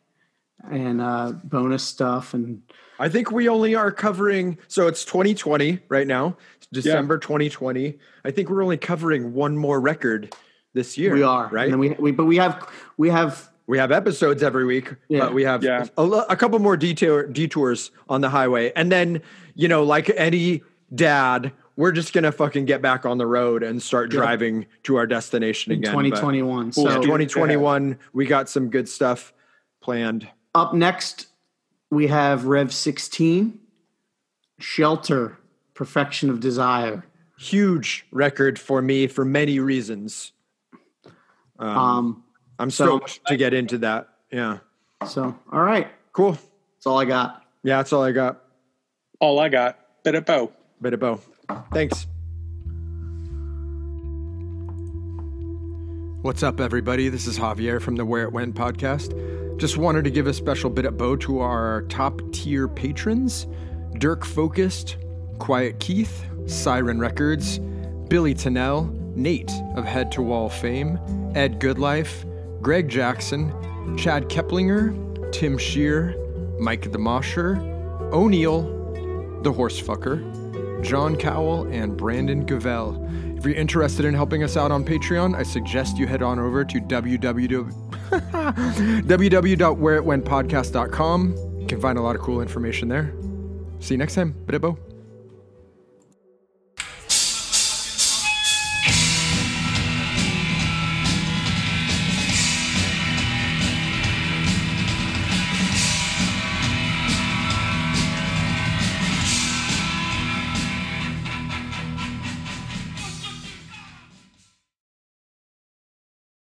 and uh, bonus stuff and I think we only are covering so it's 2020 right now. It's December 2020. I think we're only covering one more record this year. we are right. And then we, we but we have we have We have episodes every week, Yeah. but we have Yeah. a, a couple more detour, detours on the highway. And then, you know, like any dad, we're just going to fucking get back on the road and start Yeah. driving to our destination again. But 2021. So So 2021, we got some good stuff planned. Up next we have Rev 16, Shelter, Perfection of Desire. Huge record for me for many reasons. Um, Um, I'm so- stoked to get into that. Yeah. so all right, Cool. that's all I got. Yeah, that's all I got. All I got, bit of bow. Bit of bow. Thanks. What's up, everybody? This is Javier from the Where It Went podcast. Just wanted to give a special bit of bow to our top tier patrons Dirk Focused, Quiet Keith, Siren Records, Billy Tennell, Nate of Head to Wall fame, Ed Goodlife, Greg Jackson, Chad Keplinger, Tim Shear, Mike Demosher, O'Neill, the Horsefucker, John Cowell, and Brandon Gavell. If you're interested in helping us out on Patreon, I suggest you head on over to www [laughs] www.whereitwentpodcast.com. You can find a lot of cool information there. See you next time. Bidabo.